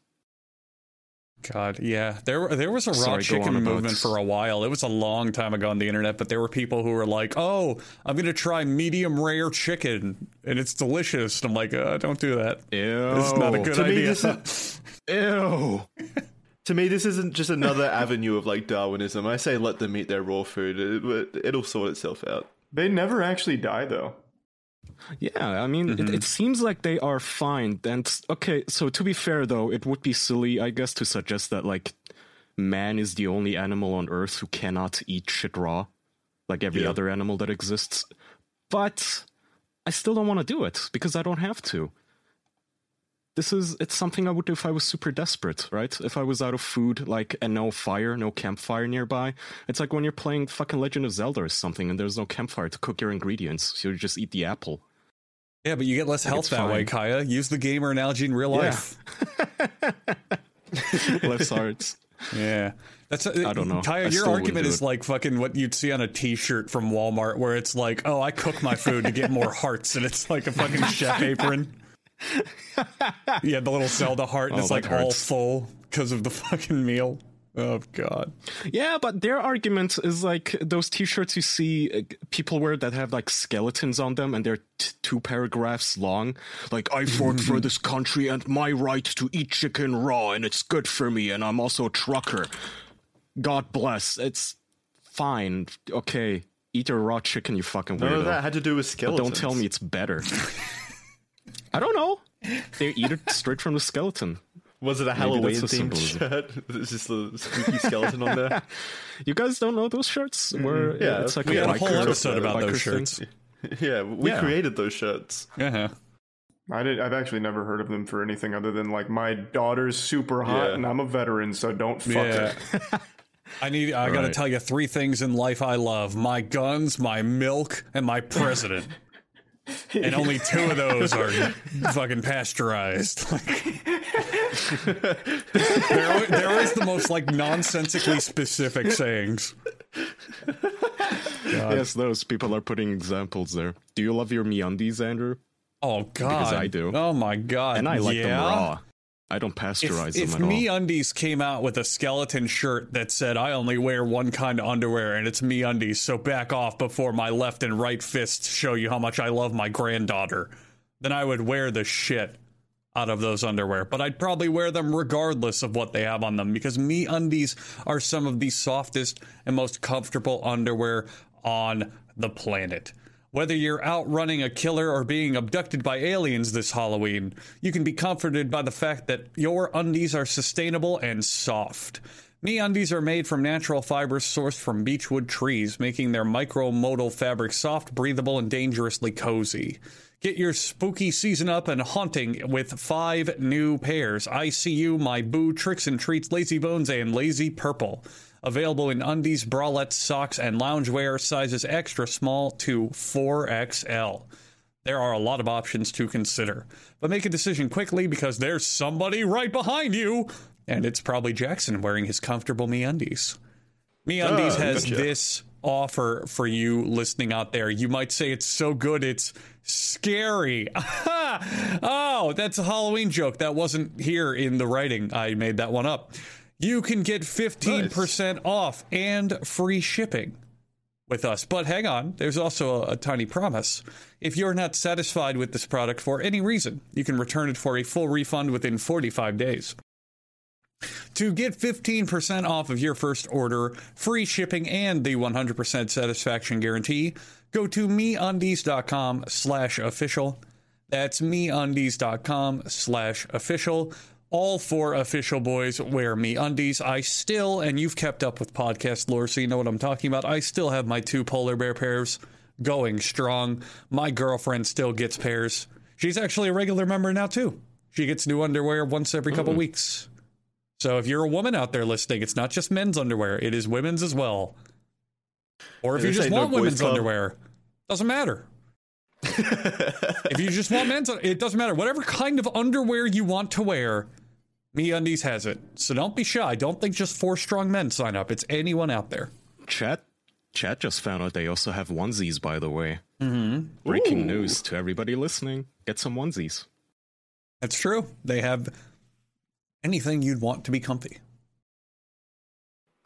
God, yeah. There there was a raw Sorry, chicken on about- movement for a while. It was a long time ago on the internet, but there were people who were like, "Oh, I'm going to try medium rare chicken and it's delicious." And I'm like, uh, "Don't do that. Ew. It's not a good To me, idea." this is Ew. to me this isn't just another avenue of like Darwinism. I say let them eat their raw food. It, it'll sort itself out. They never actually die though. Yeah, I mean, Mm-hmm. it, it seems like they are fine. And okay, so to be fair, though, it would be silly, I guess, to suggest that like man is the only animal on Earth who cannot eat shit raw, like every Yeah. other animal that exists. But I still don't want to do it because I don't have to. This is it's something I would do if I was super desperate, right? If I was out of food, like and no fire, no campfire nearby. It's like when you're playing fucking Legend of Zelda or something and there's no campfire to cook your ingredients, so you just eat the apple. Yeah, but you get less health that way. Kaya. Use the gamer analogy in real Yeah. life. Less hearts. Yeah. That's uh, I don't know. Kaya, your argument is it. like fucking what you'd see on a t-shirt from Walmart where it's like, "Oh, I cook my food to get more hearts." And it's like a fucking chef apron. Yeah, the little Zelda heart and Oh, it's like all full because of the fucking meal. Oh God. Yeah, but their argument is like those T-shirts you see uh, people wear that have like skeletons on them, and they're t- two paragraphs long. Like I fought for this country and my right to eat chicken raw, and it's good for me, and I'm also a trucker. God bless. It's fine. Okay, eat your raw chicken, you fucking None weirdo. of that had to do with but skeletons. don't tell me it's better. I don't know. They eat it straight from the skeleton. Was it a Halloween that's themed symbolism. shirt? There's just a spooky skeleton on there. You guys don't know those shirts? Where Yeah, it's like we a had a whole biker- episode uh, about biker those thing. shirts. Yeah, we Yeah. created those shirts. Yeah. I did. I've actually never heard of them for anything other than like my daughter's super hot Yeah. and I'm a veteran, so don't fuck Yeah. it. I need. I gotta Right. tell you three things in life I love: my guns, my milk, and my president. and only two of those are fucking pasteurized. There, there is the most like nonsensically specific sayings. Yes, those people are putting examples there. Do you love your MeUndies, Andrew? Oh God, because I do. Oh my God, And I like them raw. I don't pasteurize If, if them at Me all. Undies came out with a skeleton shirt that said "I only wear one kind of underwear and it's Me Undies," so back off before my left and right fists show you how much I love my granddaughter, then I would wear the shit out of those underwear. But I'd probably wear them regardless of what they have on them because Me Undies are some of the softest and most comfortable underwear on the planet. Whether you're out running a killer or being abducted by aliens this Halloween, you can be comforted by the fact that your undies are sustainable and soft. Me undies are made from natural fibers sourced from beechwood trees, making their micromodal fabric soft, breathable, and dangerously cozy. Get your spooky season up and haunting with five new pairs ICU, My Boo, Tricks and Treats, Lazy Bones, and Lazy Purple. Available in undies, bralettes, socks, and loungewear sizes extra small to 4XL. There are a lot of options to consider. But make a decision quickly because there's somebody right behind you. And it's probably Jackson wearing his comfortable Me Undies. Me Undies Ah, has gotcha. this offer for you listening out there. You might say it's so good it's scary. oh, that's a Halloween joke. That wasn't here in the writing. I made that one up. You can get 15% off and free shipping with us. But hang on, there's also a, a tiny promise. If you're not satisfied with this product for any reason, you can return it for a full refund within 45 days. To get 15% off of your first order, free shipping, and the 100% satisfaction guarantee, go to meundies.com slash official. That's meundies.com slash official. All four official boys wear me undies. I still, and you've kept up with podcast lore, so you know what I'm talking about. I still have my two polar bear pairs going strong. My girlfriend still gets pairs. She's actually a regular member now, too. She gets new underwear once every couple mm. weeks. So if you're a woman out there listening, it's not just men's underwear, it is women's as well. Or if you just ain't no want women's club. underwear, doesn't matter. if you just want men's, it doesn't matter. Whatever kind of underwear you want to wear, Me Undies has it. So don't be shy. Don't think just four strong men sign up. It's anyone out there. Chat, chat just found out they also have onesies. By the way, mm-hmm. breaking news to everybody listening: get some onesies. That's true. They have anything you'd want to be comfy.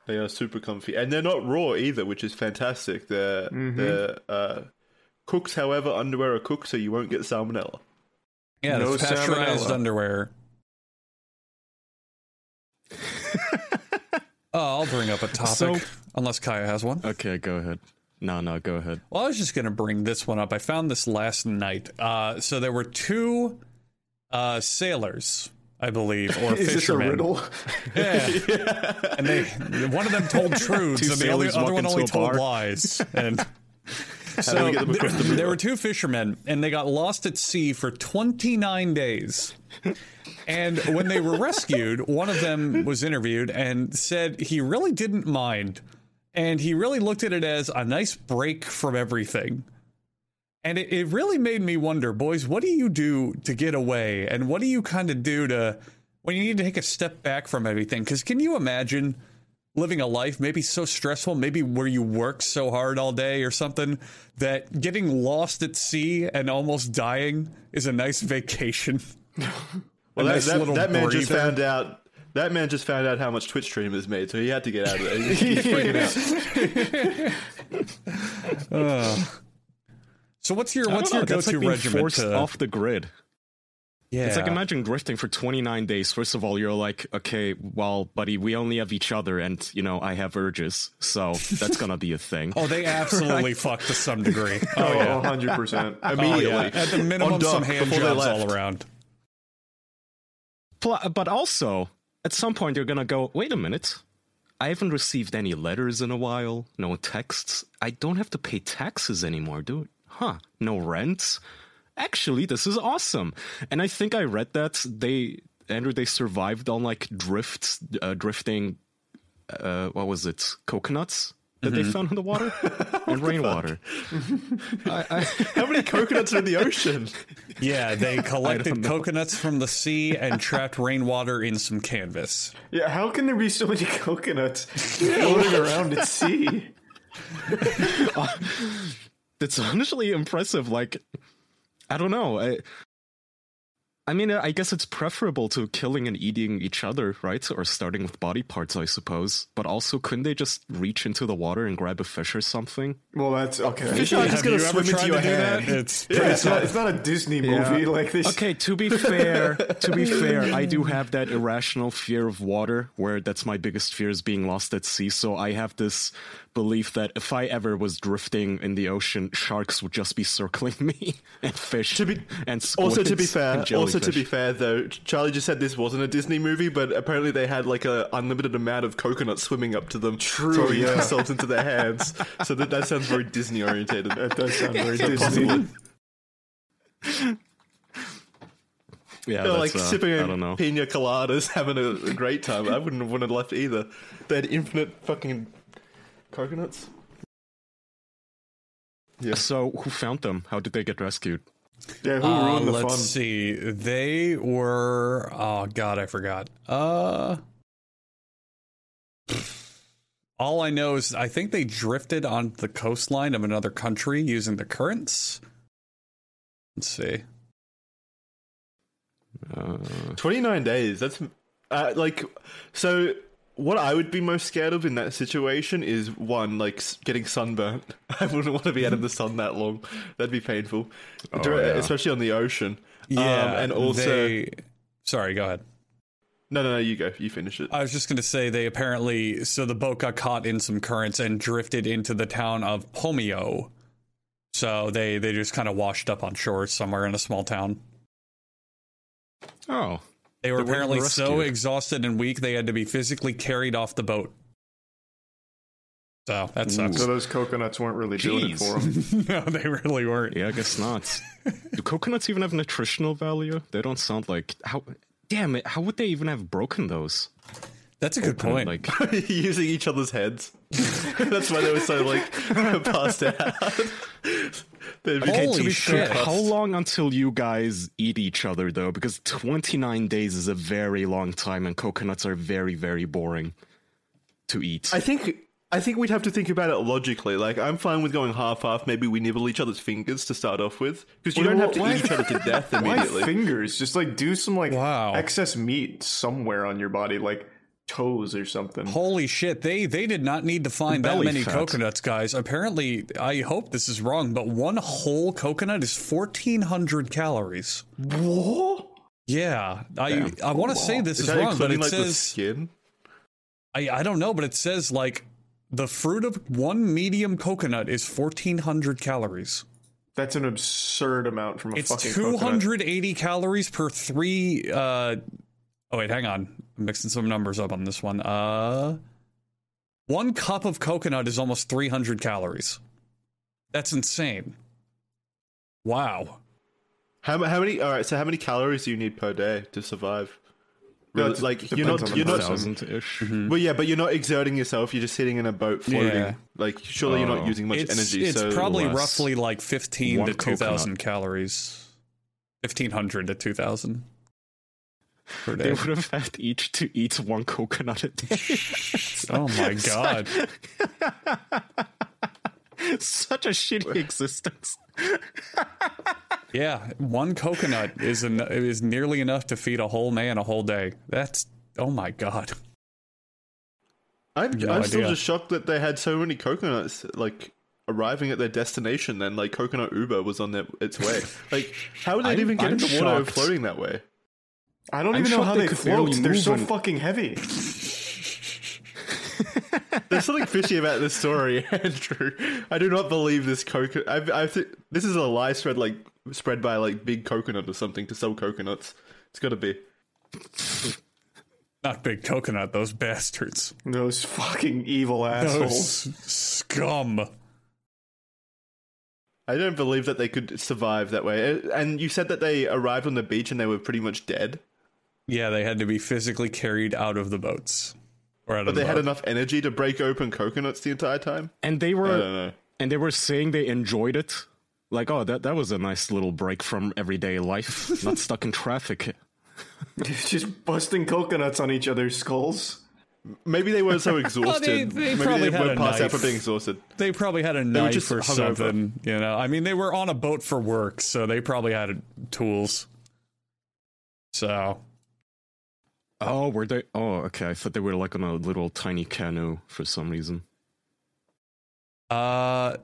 They are super comfy, and they're not raw either, which is fantastic. They're they're uh, cooked, however, underwear are cooked, so you won't get salmonella. Yeah, No that's pasteurized salmonella. underwear. oh, I'll bring up a topic, So- unless Kaya has one. Okay, go ahead. No, no, go ahead. Well, I was just going to bring this one up. I found this last night. Uh, so there were two uh, sailors, I believe, or Is this a fishermen. riddle? Yeah. and they one of them told truths, and the other, other one only told lies. And so we get them across the there were two fishermen, and they got lost at sea for 29 days. And when they were rescued, one of them was interviewed and said he really didn't mind. And he really looked at it as a nice break from everything. And it, it really made me wonder, boys, what do you do to get away? And what do you kind of do to when you need to take a step back from everything? Because can you imagine living a life maybe so stressful, maybe where you work so hard all day or something, that getting lost at sea and almost dying is a nice vacation? Well, that, nice that, that man just found out. That man just found out how much Twitch stream is made, so he had to get out of there. He's, freaking out. So what's your what's your know, that's go-to like being regimen forced to? off the grid. yeah, It's like imagine drifting for 29 days. First of all, you're like, okay, well, buddy, we only have each other, and you know, I have urges, so that's gonna be a thing. Oh, they absolutely fucked to some degree. Oh, Oh yeah. 100%. Oh, oh Immediately. yeah. At the minimum, On some dock hand jobs all around. But also, at some point, you're gonna go, wait a minute. I haven't received any letters in a while, no texts. I don't have to pay taxes anymore, do it? Huh? No rent? Actually, this is awesome. And I think I read that they, Andrew, they survived on like drift, uh, drifting. Uh, what was it? Coconuts that they found in the water and rainwater. I, I, How many coconuts are in the ocean? Yeah, they collected coconuts from the sea and trapped rainwater in some canvas. Yeah, how can there be so many coconuts floating around at sea? It's honestly impressive. Like, I don't know. I, I mean, I guess it's preferable to killing and eating each other, right? Or starting with body parts, I suppose. But also, couldn't they just reach into the water and grab a fish or something? Well, that's okay. Fish aren't just gonna you swim into your to do hand. It's Yeah, it's not, it's not a Disney movie. Like this. Okay, to be fair, to be fair, I do have that irrational fear of water, where that's my biggest fear is being lost at sea. So I have this belief that if I ever was drifting in the ocean, sharks would just be circling me and fish. To be- and Also, to be fair, also to be fair though, Charlie just said this wasn't a Disney movie, but apparently they had like an unlimited amount of coconuts swimming up to them, True, throwing yeah. themselves into their hands. So that, that sounds very Disney orientated. That does sound very Disney. yeah, They're like uh, sipping I don't know. pina coladas, having a, a great time. I wouldn't have wanted left either. They had infinite fucking coconuts. Yeah. So, who found them? How did they get rescued? Yeah, who Uh, ruined the let's fun? see. They were. Oh God, I forgot. Uh, all I know is I think they drifted on the coastline of another country using the currents. Let's see. Uh, 29 days. That's uh, like so. What I would be most scared of in that situation is one like getting sunburnt. I wouldn't want to be out of the sun that long. That'd be painful, Dir- yeah. especially on the ocean. Yeah, um, and also they. Sorry, go ahead. no, no, no. You go. You finish it. I was just going to say they apparently so the boat got caught in some currents and drifted into the town of Pomio. So they they just kind of washed up on shore somewhere in a small town. oh, They were They weren't apparently so exhausted and weak they had to be physically carried off the boat. So that sucks. So those coconuts weren't really doing it for them. no, they really weren't. yeah, I guess not. Do coconuts even have nutritional value? They don't sound like how. Damn it! How would they even have broken those? That's a good point. Like, Using each other's heads. That's why they were so like passed out. They'd be- Holy to be shit. how long until you guys eat each other though? Because 29 days is a very long time, and coconuts are very, very boring to eat. I think I think we'd have to think about it logically. Like I'm fine with going half half. Maybe we nibble each other's fingers to start off with, because you Well, don't have to why- eat each other to death Why immediately. fingers? Just like do some like Wow. excess meat somewhere on your body, like toes or something. Holy shit, they they did not need to find that many fat. coconuts, guys. Apparently, I hope this is wrong, but one whole coconut is 1400 calories. What? Yeah, I I want to say this Is is, wrong, but it like says skin? I I don't know, but it says like the fruit of one medium coconut is 1400 calories. That's an absurd amount from a It's fucking coconut. 280 calories per three. Uh, oh wait, hang on, I'm mixing some numbers up on this one. Uh, one cup of coconut is almost 300 calories. That's insane. Wow. How, how many? All right. So how many calories do you need per day to survive? Really, That's- like you're not on you're not person. thousand ish. well yeah but you're not exerting yourself you're just sitting in a boat floating Yeah. like surely you're not Oh. using much it's energy it's so probably less. roughly like 15 One to 2000 calories. 1500 to 2000 per They day. would have had each to eat one coconut a day. Oh my god. Such a shitty existence. Yeah, one coconut is en- is nearly enough to feed a whole man a whole day. That's Oh my god. I'm, No I'm still just shocked that they had so many coconuts like arriving at their destination. Then like coconut Uber was on their, its way. like how would they I'm- even get I'm into water shocked. floating that way? I don't I'm even know how they they float. They're so on- fucking heavy. There's something fishy about this story, Andrew. I do not believe this coconut. I, I think this is a lie spread like spread by like big coconut or something to sell coconuts. It's got to be. Not big coconut, those bastards. Those fucking evil assholes. Those scum. I don't believe that they could survive that way. And you said that they arrived on the beach and they were pretty much dead, Yeah, they had to be physically carried out of the boats. Or out but of they the had boat. enough energy to break open coconuts the entire time. And they I were don't know. and they were saying they enjoyed it. Like, oh, that that was a nice little break from everyday life. Not stuck in traffic. Just busting coconuts on each other's skulls. Maybe they weren't so exhausted. they Maybe probably they had went a past that for being exhausted. They probably had a were knife just or hungover. something. You know, I mean, they were on a boat for work, so they probably had tools. So Oh, were they? Oh, okay. I thought they were like on a little tiny canoe for some reason. Uh,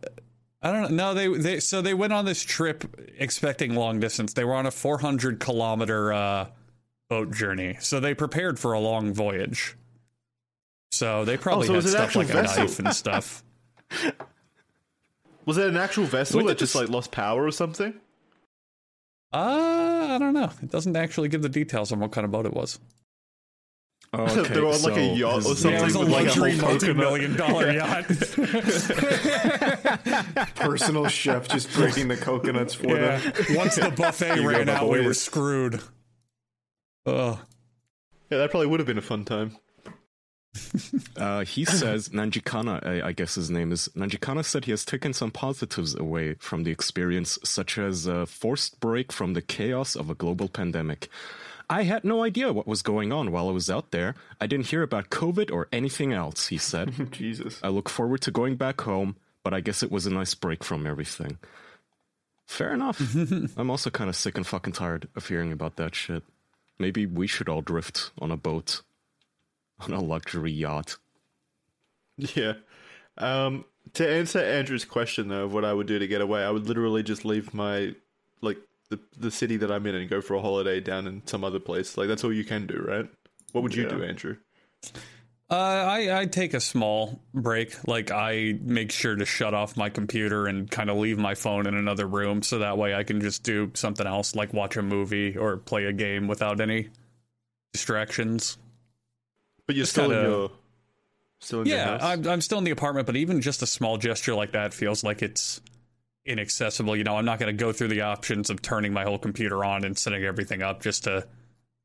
I don't know. No, they they so they went on this trip expecting long distance. They were on a 400 kilometer uh, boat journey, so they prepared for a long voyage. So they probably so had stuff actual like a knife and stuff. Was it an actual vessel that just this- like lost power or something? Uh, I don't know. It doesn't actually give the details on what kind of boat it was. Oh, okay. They were on, like, a yacht or something Yeah, it was a with, like, a luxury whole coconut. multi-million dollar yacht. Personal chef just breaking the coconuts for yeah. them. Once the buffet You ran my out, we were screwed. Ugh. Yeah, that probably would have been a fun time. Uh, he says Nanjikana, I, I guess his name is Nanjikana, said he has taken some positives away from the experience, such as a forced break from the chaos of a global pandemic. I had no idea what was going on while I was out there. I didn't hear about COVID or anything else, he said. Jesus. I look forward to going back home, but I guess it was a nice break from everything. Fair enough. I'm also kind of sick and fucking tired of hearing about that shit. Maybe we should all drift on a boat, on a luxury yacht. Yeah. Um, to answer Andrew's question though, of what I would do to get away, I would literally just leave my the the city that I'm in and go for a holiday down in some other place. Like that's all you can do, right? What would you Yeah. do, Andrew? Uh, I I take a small break. Like I make sure to shut off my computer and kind of leave my phone in another room, so that way I can just do something else, like watch a movie or play a game without any distractions. But you're Just still in kinda- your still in your Yeah, house. I'm I'm still in the apartment, but even just a small gesture like that feels like it's inaccessible. You know, I'm not going to go through the options of turning my whole computer on and setting everything up just to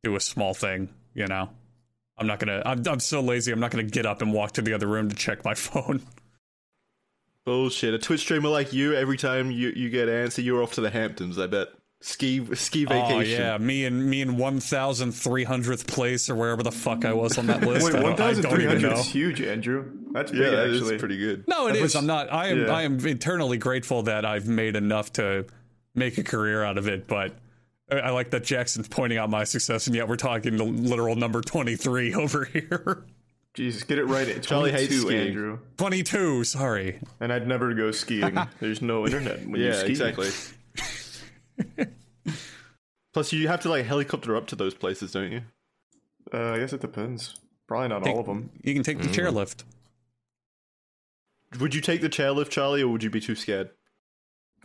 do a small thing. You know, I'm not gonna. I'm I'm so lazy. I'm not going to get up and walk to the other room to check my phone. Bullshit. A Twitch streamer like you, every time you, you get answer, you're off to the Hamptons. I bet ski ski vacation. Oh yeah, me and me in one thousand three hundredth place or wherever the fuck I was on that list. Wait, I don't even 1,300 is huge, Andrew. That's big, yeah, that is actually. pretty good. No, it That is. was- I'm not. I am. yeah. I am eternally grateful that I've made enough to make a career out of it. But I, I like that Jackson's pointing out my success, and yet we're talking the literal number 23 over here. Jesus, get it right. It's Charlie 22, hates skiing. Andrew. 22. Sorry. And I'd never go skiing. There's no internet when you Yeah, ski. exactly. Plus, you have to like helicopter up to those places, don't you? Uh, I guess it depends. Probably not all of them. You can take the chairlift. Would you take the chairlift, Charlie, or would you be too scared?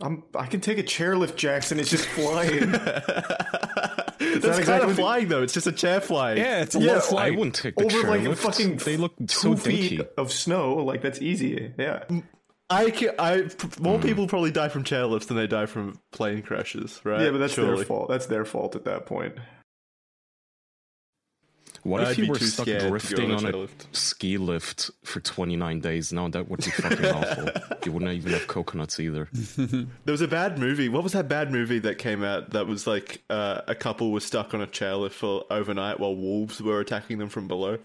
I'm. I can take a chairlift, Jackson. It's just flying. That's kind exactly of the- flying though. It's just a chair flying. Yeah, it's a Yeah, low I wouldn't take the Over like a chairlift. fucking They look two so feet dinky. of snow. Like that's easy. Yeah. I, can, I more hmm. people probably die from chairlifts than they die from plane crashes, right? Yeah, but that's Surely. their fault. That's their fault at that point. What I'd if you were stuck scared to go drifting on on a a chairlift. ski lift for 29 days? No, that would be fucking awful. You wouldn't even have coconuts either. There was a bad movie. What was that bad movie that came out that was like uh, a couple was stuck on a chairlift for overnight while wolves were attacking them from below?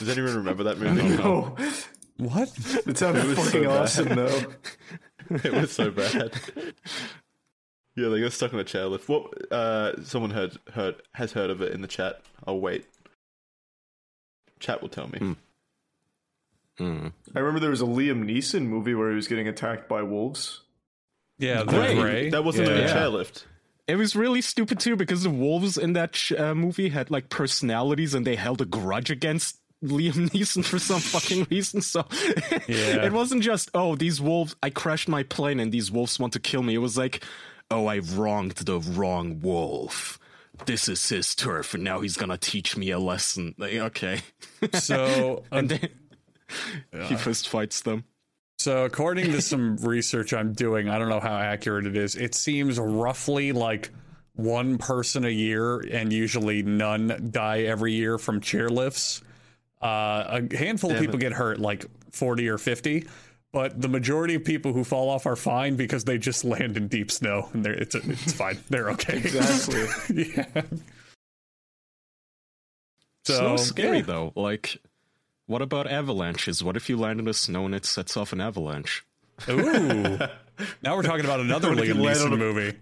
Does anyone remember that movie? Oh, What? it sounded was so fucking bad. awesome though. it was so bad. yeah, they got stuck on a chairlift. What? Uh, someone heard heard has heard of it in the chat. I'll wait. Chat will tell me. Hmm. I remember there was a Liam Neeson movie where he was getting attacked by wolves. Yeah, the Great. gray. That wasn't yeah. a chairlift. It was really stupid too because the wolves in that sh- uh, movie had like personalities and they held a grudge against Liam Neeson for some fucking reason. So Yeah. it wasn't just oh these wolves I crashed my plane and these wolves want to kill me. It was like oh I wronged the wrong wolf. This is his turf and now he's gonna teach me a lesson. Like, okay, So, and then he fist fights them. So, according to some research I'm doing, I don't know how accurate it is. It seems roughly like one person a year, and usually none die every year from chairlifts. Uh, a handful of people it. get hurt, like 40 or 50, but the majority of people who fall off are fine because they just land in deep snow and they're, it's, it's fine. They're okay. Exactly. yeah. So, Snow's scary yeah. though. Like, what about avalanches? What if you land in the snow and it sets off an avalanche? Ooh. Now we're talking about another Liam Neeson a- movie.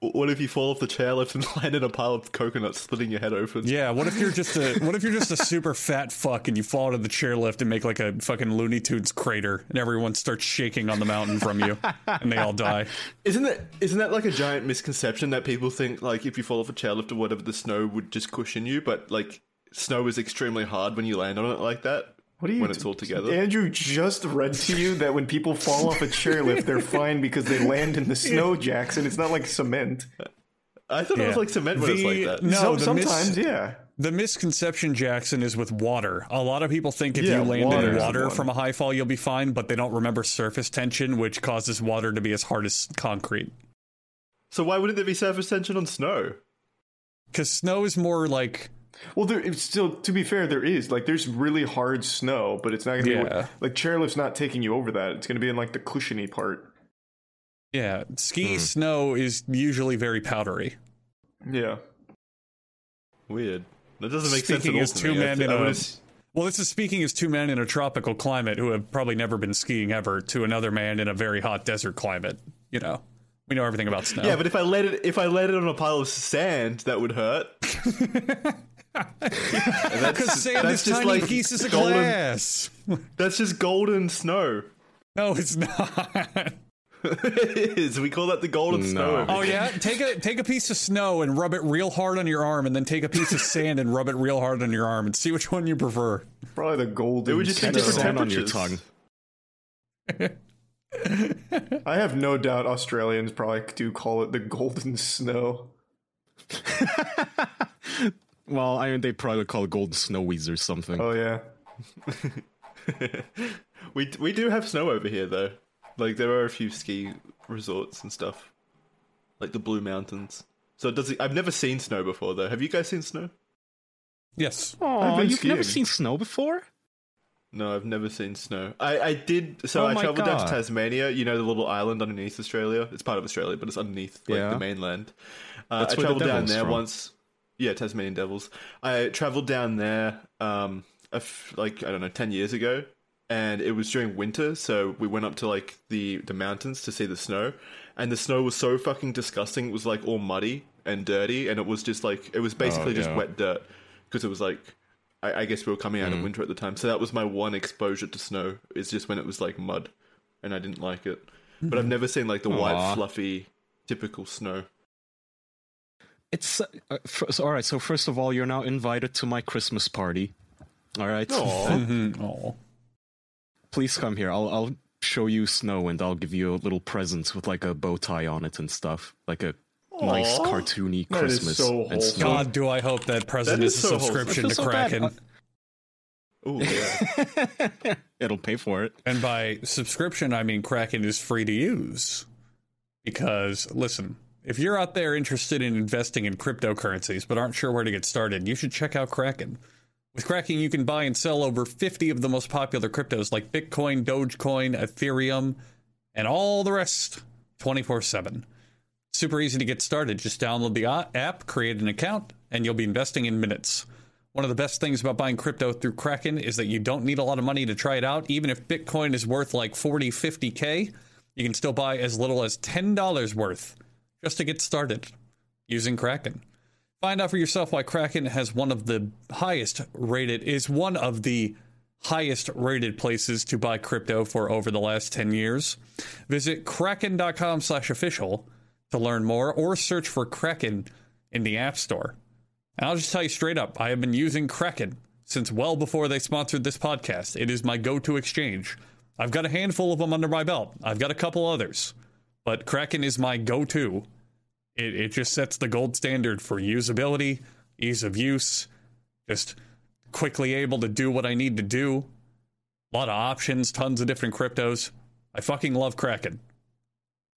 What if you fall off the chairlift and land in a pile of coconuts, splitting your head open? Yeah, what if you're just a what if you're just a super fat fuck and you fall out of the chairlift and make like a fucking Looney Tunes crater and everyone starts shaking on the mountain from you and they all die. Isn't that isn't that like a giant misconception that people think like if you fall off a chairlift or whatever, the snow would just cushion you, but like snow is extremely hard when you land on it like that. What are you when it's all together? Andrew just read to you that when people fall off a chairlift, they're fine because they land in the snow, Jackson. It's not like cement. I thought it was like cement when it's The- like that. no, Some- the mis- sometimes, yeah. The misconception, Jackson, is with water. A lot of people think if Yeah, you land water in is the water from a high fall, you'll be fine, but they don't remember surface tension, which causes water to be as hard as concrete. So why wouldn't there be surface tension on snow? Because snow is more like Well, there it's still to be fair, there is like there's really hard snow, but it's not gonna Yeah. be like chairlift's not taking you over that. It's gonna be in like the cushiony part. yeah, ski hmm. snow is usually very powdery. Yeah. Weird. That doesn't make Speaking sense as two me. Men th- in I a would've- Well, this is speaking as two men in a tropical climate who have probably never been skiing ever to another man in a very hot desert climate. You know, we know everything about snow. Yeah, but if I let it if I let it on a pile of sand, that would hurt. because sand that's is just tiny like pieces of golden- glass. That's just golden snow. no, it's not. it is. We call that the golden snow. Oh yeah, take a take a piece of snow and rub it real hard on your arm, and then take a piece of sand and rub it real hard on your arm, and see which one you prefer. Probably the golden. It would just be snow. different Sand on your tongue. I have no doubt Australians probably do call it the golden snow. Well, I mean, they probably call it golden snowies or something. Oh yeah. We we do have snow over here though. Like there are a few ski resorts and stuff, like the Blue Mountains. So it does. I've never seen snow before though. Have you guys seen snow? Yes. Aw, been you've never seen snow before? No, I've never seen snow. I, I did. So Oh I my traveled down to Tasmania. You know the little island underneath Australia. It's part of Australia, but it's underneath like Yeah. the mainland. Uh, That's I where the traveled down there from. once. Yeah, Tasmanian Devils. I traveled down there, um, a f- like I don't know, ten years ago, and it was during winter. So we went up to like the the mountains to see the snow, and the snow was so fucking disgusting. It was like all muddy and dirty, and it was just like it was basically just yeah. wet dirt because it was like I, I guess we were coming out of winter at the time, so that was my one exposure to snow. Is just when it was like mud, and I didn't like it. But I've never seen like the white, fluffy, typical snow. It's uh, f- so, all right. So first of all, you're now invited to my Christmas party. All right. Mhm. Please come here. I'll I'll show you snow and I'll give you a little present with like a bow tie on it and stuff, like a nice Aw. cartoony That is Christmas. so and snow. God, do I hope that present That is, is a so wholesome. subscription to feel so bad. Kraken. Oh yeah. It'll pay for it. And by subscription, I mean Kraken is free to use. Because, listen, if you're out there interested in investing in cryptocurrencies but aren't sure where to get started, you should check out Kraken. With Kraken, you can buy and sell over 50 of the most popular cryptos like Bitcoin, Dogecoin, Ethereum, and all the rest 24 7. Super easy to get started. Just download the app, create an account, and you'll be investing in minutes. One of the best things about buying crypto through Kraken is that you don't need a lot of money to try it out. Even if Bitcoin is worth like 40, 50K, you can still buy as little as $10 worth just to get started using Kraken. Find out for yourself why Kraken has one of the highest rated is one of the highest rated places to buy crypto for over the last 10 years. Visit kraken.com slash official to learn more or search for Kraken in the App Store. And I'll just tell you straight up, I have been using Kraken since well before they sponsored this podcast. It is my go to exchange. I've got a handful of them under my belt, I've got a couple others, but Kraken is my go to. It, it just sets the gold standard for usability, ease of use, just quickly able to do what I need to do. A lot of options, tons of different cryptos. I fucking love Kraken.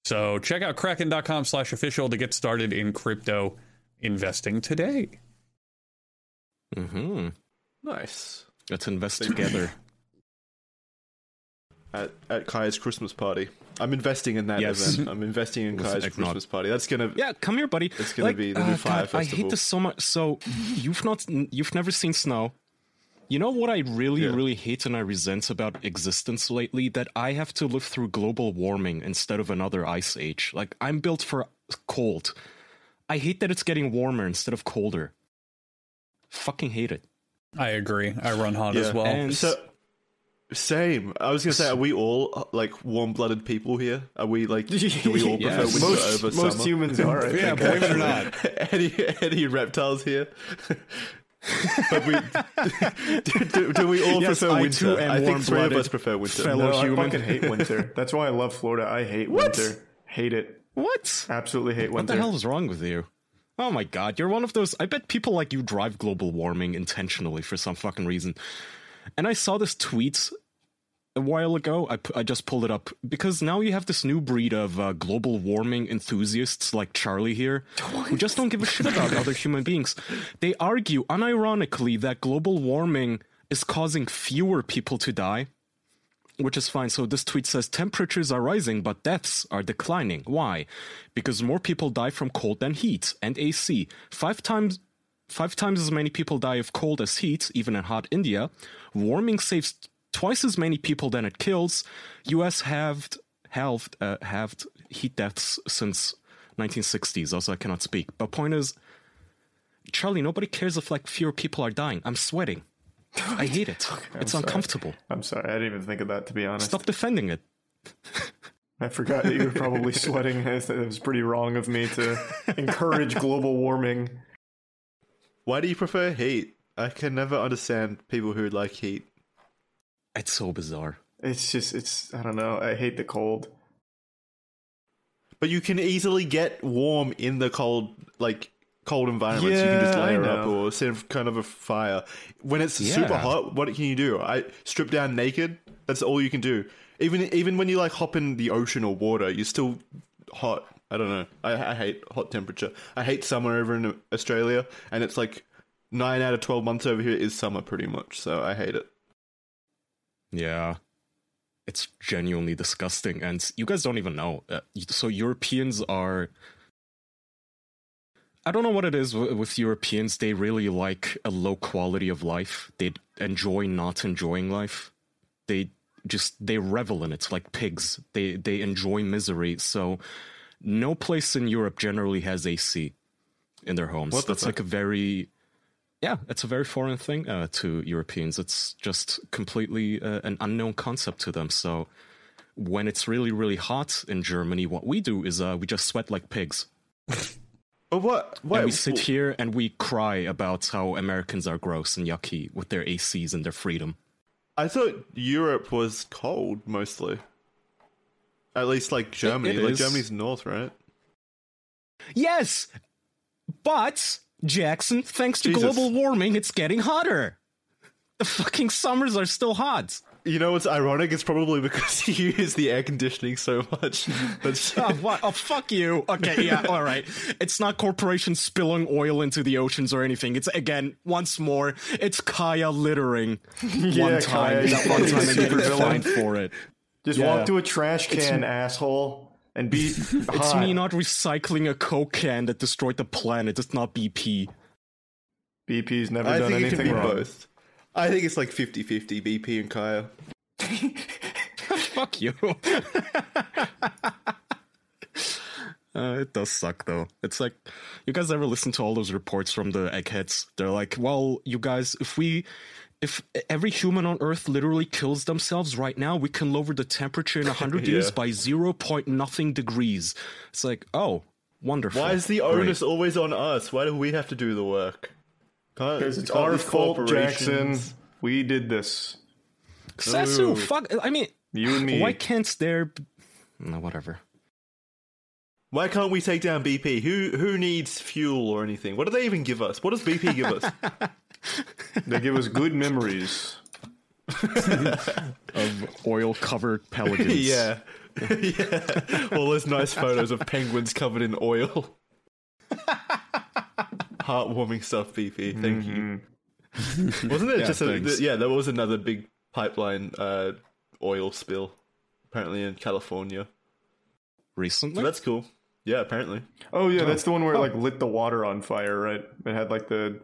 So check out kraken.com slash official to get started in crypto investing today. Mm-hmm. Nice. Let's invest together. At at Kaya's Christmas party. I'm investing in that Yes. event. I'm investing in Listen, Kaya's. Christmas party. That's gonna Yeah, come here, buddy. It's gonna be the uh, new Fyre festival. I hate Festival. this so much. So you've not, you've never seen snow. You know what I really, Yeah. really hate and I resent about existence lately? That I have to live through global warming instead of another ice age. Like I'm built for cold. I hate that it's getting warmer instead of colder. Fucking hate it. I agree. I run hot as well. And So same. I was gonna say, are we all like warm-blooded people here? Are we like? Do we all prefer Yes. winter most over most summer? humans are. I yeah, believe it or not. any any reptiles here? but we do, do, do we all Yes, prefer I winter? too am I think three of us prefer winter. fellow- No, I fucking hate winter. That's why I love Florida. I hate winter. Hate it. what? Absolutely hate winter. What the hell is wrong with you? Oh my god, you're one of those. I bet people like you drive global warming intentionally for some fucking reason. And I saw this tweet a while ago. I, I just pulled it up because now you have this new breed of uh, global warming enthusiasts like Charlie here who just don't give a shit about other human beings. They argue unironically that global warming is causing fewer people to die which is fine. So this tweet says temperatures are rising, but deaths are declining. Why? Because more people die from cold than heat and AC. Five times five times as many people die of cold as heat, even in hot India. Warming saves twice as many people than it kills. US halved halved uh, halved heat deaths since 1960s. Also, I cannot speak. But point is, Charlie, nobody cares if like fewer people are dying. I'm sweating. I hate it. it's sorry. uncomfortable. I'm sorry. I didn't even think of that, to be honest. Stop defending it. I forgot that you were probably sweating. It was pretty wrong of me to encourage global warming. Why do you prefer heat? I can never understand people who like heat. It's so bizarre. It's just, it's, I don't know. I hate the cold. But you can easily get warm in the cold, like cold environments. you can just Yeah, I layer up or set up kind of a fire. When it's super hot, what can you do? I strip down naked. That's all you can do. Even even when you like hop in the ocean or water, you're still hot. I don't know. I, I hate hot temperature. I hate summer over in Australia, and it's like nine out of twelve months over here is summer pretty much. So I hate it. Yeah. It's genuinely disgusting. And you guys don't even know. Uh, so, Europeans are. I don't know what it is with Europeans. They really like a low quality of life. They enjoy not enjoying life. They just they revel in it like pigs. They they enjoy misery. So no place in Europe generally has AC in their homes. What That's like a very yeah, it's a very foreign thing uh, to Europeans. It's just completely uh, an unknown concept to them. So when it's really really hot in Germany, what we do is uh, we just sweat like pigs. But what? What? And we sit here and we cry about how Americans are gross and yucky with their ACs and their freedom. I thought Europe was cold mostly. At least like Germany. it like is. Germany's north, right? Yes, but Jackson, thanks to Jesus. global warming, it's getting hotter. The fucking summers are still hot. You know what's ironic? It's probably because you use the air conditioning so much. That's Oh, what? oh, fuck you. Okay, yeah, all right. It's not corporations spilling oil into the oceans or anything. It's again, once more, it's Kaya littering. Yeah, one time, Kaya, that one time, and you super get villain. fined for it. Just Yeah. walk to a trash can, asshole, and be It's hot. me not recycling a Coke can that destroyed the planet. It's not BP. BP's never I done think it can anything be wrong. both. I think it's like 50-50 BP and Kaya. Fuck you. Uh, it does suck though. It's like, you guys ever listen to all those reports from the eggheads? They're like, well, you guys, if we, if every human on Earth literally kills themselves right now, we can lower the temperature in a hundred years Yeah. by zero point nothing degrees. It's like, oh, wonderful. Why is the Great. onus always on us? Why do we have to do the work? Because it's our fault, Jackson. We did this. Sassu, Ooh. fuck. I mean, You and me. why can't there? No, whatever. Why can't we take down BP? Who who needs fuel or anything? What do they even give us? What does BP give us? They give us good memories. Of oil-covered pelicans. yeah. yeah. All those nice photos of penguins covered in oil. Heartwarming stuff, BP. Thank you. Wasn't it Yeah, just a, thanks. yeah, there was another big pipeline uh, oil spill apparently in California. Recently, So that's cool. Yeah, apparently. Oh yeah, that's the one where it like lit the water on fire, right? It had like the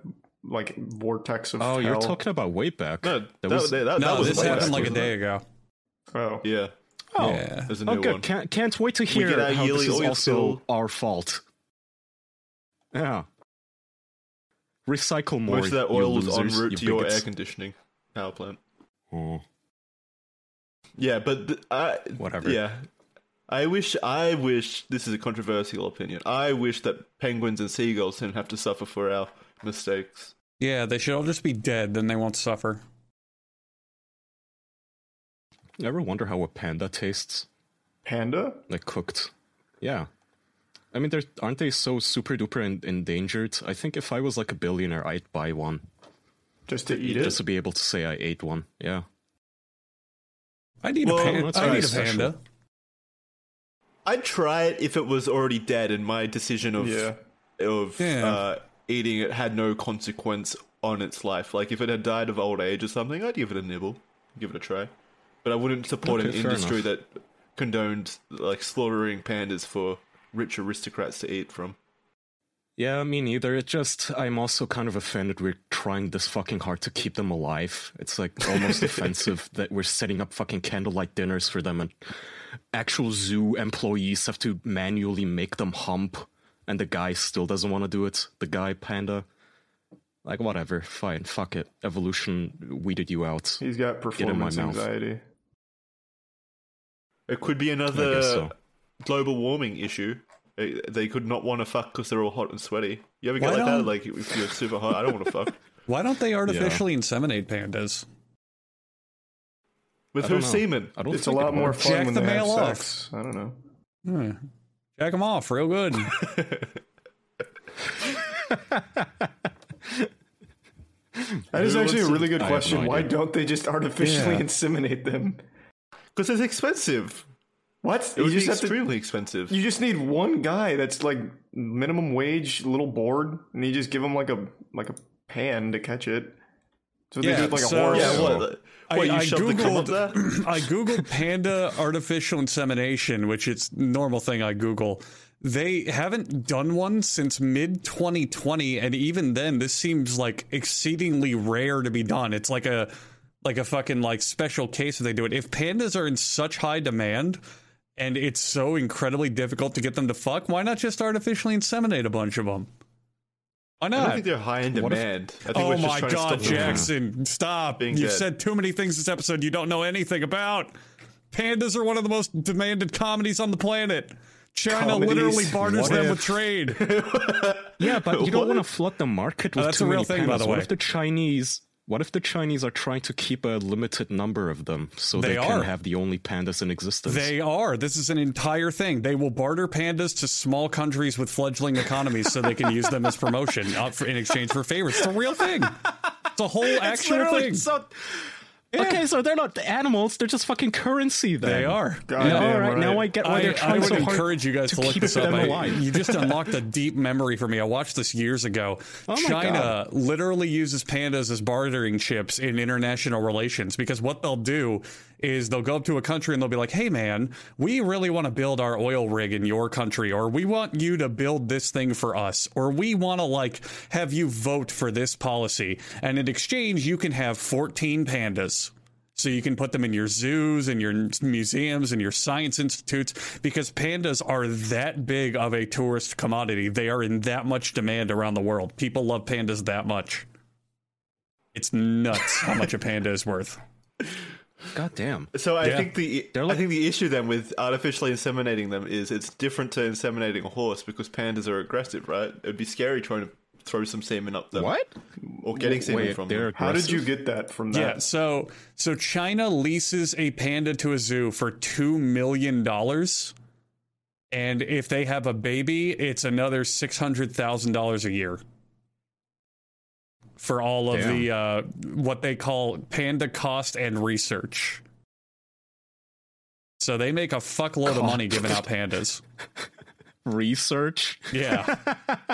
like vortex of oh, hell. you're talking about way back. No, That that, was- that, that, No, was this happened back, like a day ago. Oh, Yeah, Oh, Yeah. there's a oh, new good. one. Can't can't wait to hear get how yearly this is also spill. our fault. Yeah. Recycle more. Most of that you oil was en route you to your bigots. air conditioning power plant. Oh, Yeah, but th- I Whatever. Yeah, I wish. I wish this is a controversial opinion. I wish that penguins and seagulls didn't have to suffer for our mistakes. Yeah, they should all just be dead, then they won't suffer. You ever wonder how a panda tastes? panda. Like cooked? Yeah. I mean, they're, aren't they so super duper en- endangered? I think if I was like a billionaire, I'd buy one Just to eat it. just to be able to say I ate one. Yeah. I need Well, a panda. I need a special. panda. I'd try it if it was already dead, and my decision of Yeah. of Yeah. uh, eating it had no consequence on its life. Like if it had died of old age or something, I'd give it a nibble, give it a try. But I wouldn't support Okay, an industry enough. that condoned like slaughtering pandas for rich aristocrats to eat from. Yeah, me neither. It just, I'm also kind of offended we're trying this fucking hard to keep them alive. It's like almost offensive that we're setting up fucking candlelight dinners for them and actual zoo employees have to manually make them hump and the guy still doesn't want to do it. The guy panda. Like, whatever. Fine. Fuck it. Evolution weeded you out. He's got in my performance mouth. anxiety. It could be another so. global warming issue. They- They could not want to fuck because they're all hot and sweaty. You ever get Why like that? don't- Like if you're super hot, I don't want to fuck. Why don't they artificially inseminate pandas? With I whose semen? I don't It's a think it lot more fun Jack when the they have male off. sex. I don't know. Hmm. Jack them off real good. That is actually a really good I have no question. Why idea. don't they just artificially Yeah. inseminate them? Because it's expensive. What? It You would be just have to. extremely expensive. You just need one guy that's like minimum wage, little bored, and you just give him like a like a pan to catch it. So they Yeah, do with like a horse. yeah, So- what? What, you shove the cum up there? I googled panda artificial insemination, which is normal thing I Google. They haven't done one since mid 2020, and even then, this seems like exceedingly rare to be done. It's like a like a fucking like special case if they do it. If pandas are in such high demand and it's so incredibly difficult to get them to fuck, why not just artificially inseminate a bunch of them? Why I don't think they're high in What if- demand. I think Oh we're just my to God, stop them. Jackson! Stop! being You've dead. said too many things this episode you don't know anything about. Pandas are one of the most demanded comedies on the planet. China Comedies? literally barters What them if? with trade. Yeah, but you don't want to flood the market with Oh, that's too a real many thing, by pandas. the What if the Chinese? What if the Chinese are trying to keep a limited number of them so They they, can have the only pandas in existence? They are. This is an entire thing. They will barter pandas to small countries with fledgling economies so they can use them as promotion uh, for, in exchange for favors. It's a real thing. It's a whole It's actual thing. so- Okay, so they're not animals; they're just fucking currency. Then They are. God Yeah, damn all right, right. now I get why I, they're I would so hard encourage you guys to, to look keep this up. them I- you just unlocked a deep memory for me. I watched this years ago. Oh China God. literally uses pandas as bartering chips in international relations because what they'll do is they'll go up to a country and they'll be like, "Hey, man, we really want to build our oil rig in your country, or we want you to build this thing for us, or we want to like have you vote for this policy, and in exchange, you can have 14 pandas." So you can put them in your zoos and your museums and your science institutes because pandas are that big of a tourist commodity. They are in that much demand around the world. People love pandas that much. It's nuts how much a panda is worth. God damn. So I Yeah. think the They're I think the issue then with artificially inseminating them is it's different to inseminating a horse because pandas are aggressive, right? It'd be scary trying to throw some semen up them. What? Or getting semen Wait, from they're them. How did you get that from that? Yeah, so so China leases a panda to a zoo for 2 million dollars. And if they have a baby, it's another $600,000 a year. For all of the uh, what they call panda cost and research. So they make a fuckload of money giving out pandas. Research? Yeah.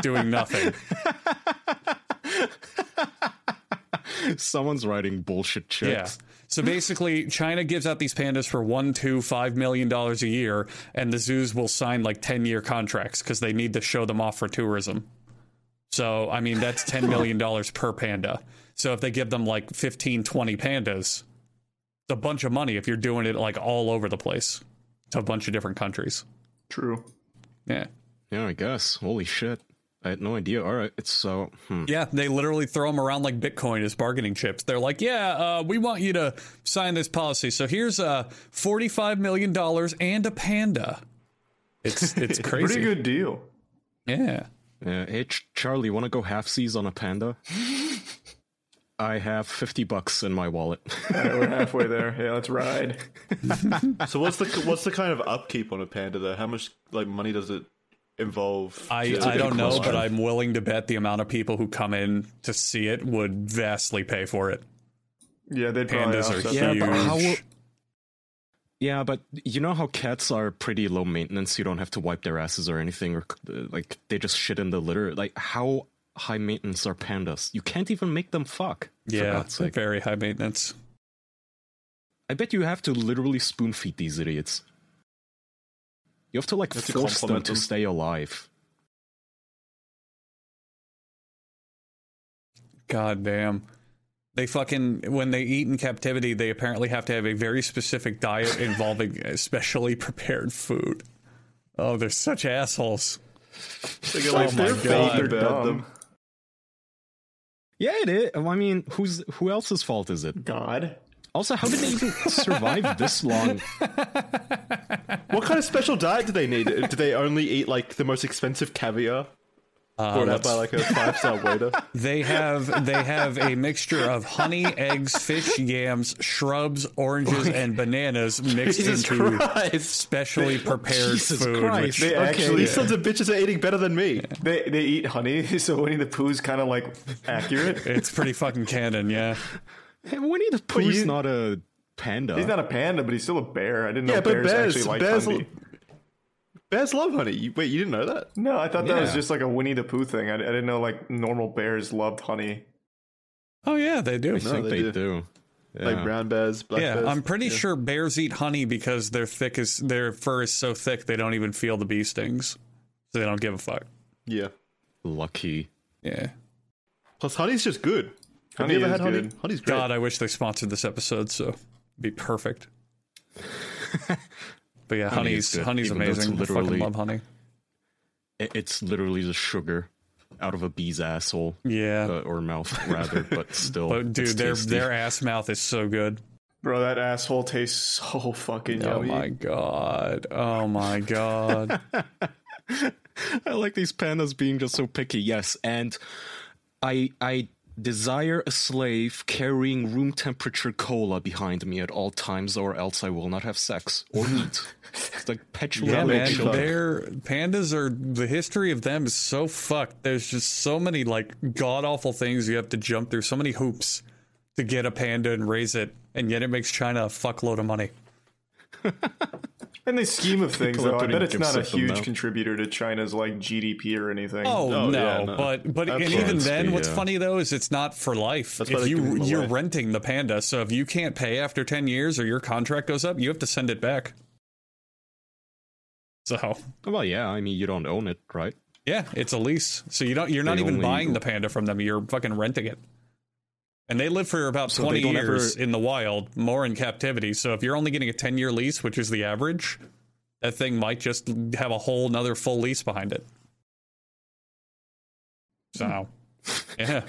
doing nothing. Someone's writing bullshit checks. Yeah. So basically, China gives out these pandas for one, two, five million dollars a year, and the zoos will sign like ten year contracts because they need to show them off for tourism. So I mean, that's ten million dollars per panda. So if they give them like 15, 20 pandas, it's a bunch of money if you're doing it like all over the place to a bunch of different countries. True. Yeah. Yeah, I guess. Holy shit. I had no idea. All right, it's so. Hmm. Yeah, they literally throw them around like Bitcoin as bargaining chips. They're like, "Yeah, uh, we want you to sign this policy. So here's uh, forty-five million dollars and a panda." It's it's crazy. Pretty good deal. Yeah. Uh, hey, Ch- Charlie, want to go half seas on a panda? I have 50 bucks in my wallet. All right, we're halfway there. Yeah, let's ride. So what's the what's the kind of upkeep on a panda though? How much like money does it involve? I, I don't know, but. I'm willing to bet the amount of people who come in to see it would vastly pay for it. Yeah, they'd probably Pandas are offset huge. Yeah, but how will- Yeah, but you know how cats are pretty low maintenance. You don't have to wipe their asses or anything, or like they just shit in the litter. Like how high maintenance are pandas? You can't even make them fuck. Yeah, God's sake. very high maintenance. I bet you have to literally spoon feed these idiots. You have to like have to force them to them. stay alive. God damn. They fucking when they eat in captivity, they apparently have to have a very specific diet involving specially prepared food. Oh, they're such assholes. Like, like, Oh my they're God. fake They're about dumb. them. Yeah, it is. I mean, who's who else's fault is it? God. Also, how did they even survive this long? What kind of special diet do they need? do they only eat like the most expensive caviar? Uh, Brought out by like a five star waiter. They have they have a mixture of honey, eggs, fish, yams, shrubs, oranges, and bananas mixed Jesus into Christ! specially prepared Jesus food. Christ. which- They Okay. actually These sons of bitches are eating better than me. they they eat honey, so Winnie the Pooh's kind of like accurate. it's pretty fucking canon, yeah. Hey, Winnie the Pooh's you- not a panda. He's not a panda, but he's still a bear. I didn't know Yeah, but bears, bears, actually like bears, honey. Bears love honey. You, wait, you didn't know that? No, I thought that was just like a Winnie the Pooh thing. I, I didn't know like normal bears loved honey. Oh yeah, they do. I think they they, do. do. Yeah. Like brown bears, black yeah, bears. I'm pretty sure bears eat honey because their thick is their fur is so thick they don't even feel the bee stings, so they don't give a fuck. Yeah. Lucky. Yeah. Plus, honey's just good. Have Honey you ever is had honey? good. Honey's great. God, I wish they sponsored this episode, so it'd be perfect. but yeah, Honey honey's good, honey's even though it's amazing. I fucking love honey. It's literally the sugar out of a bee's asshole Yeah. uh, or mouth, rather. But still, but dude, their tasty. their ass mouth is so good. Bro, that asshole tastes so fucking Oh yummy. my god. Oh my god. I like these pandas being just so picky. Yes, and I I desire a slave carrying room temperature cola behind me at all times, or else I will not have sex or eat. it's like petulant Yeah, man. children. They're pandas are the history of them is so fucked. There's just so many like god awful things you have to jump through, so many hoops to get a panda and raise it, and yet it makes China a fuckload of money. In the scheme of things, People though, I bet it's not a gifts at them huge now. contributor to China's like GDP or anything. Oh, Oh, no, yeah, no. but but and even then, be, what's yeah. funny though is it's not for life. That's if you you're away. renting the panda, so if you can't pay after ten years or your contract goes up, you have to send it back. So Well, yeah. I mean, you don't own it, right? yeah, it's a lease. So you don't you're not They even only- buying the panda from them. You're fucking renting it. And they live for about So 20 years ever- in the wild, more in captivity. So if you're only getting a 10 year lease, which is the average, that thing might just have a whole nother full lease behind it. So, hmm. yeah.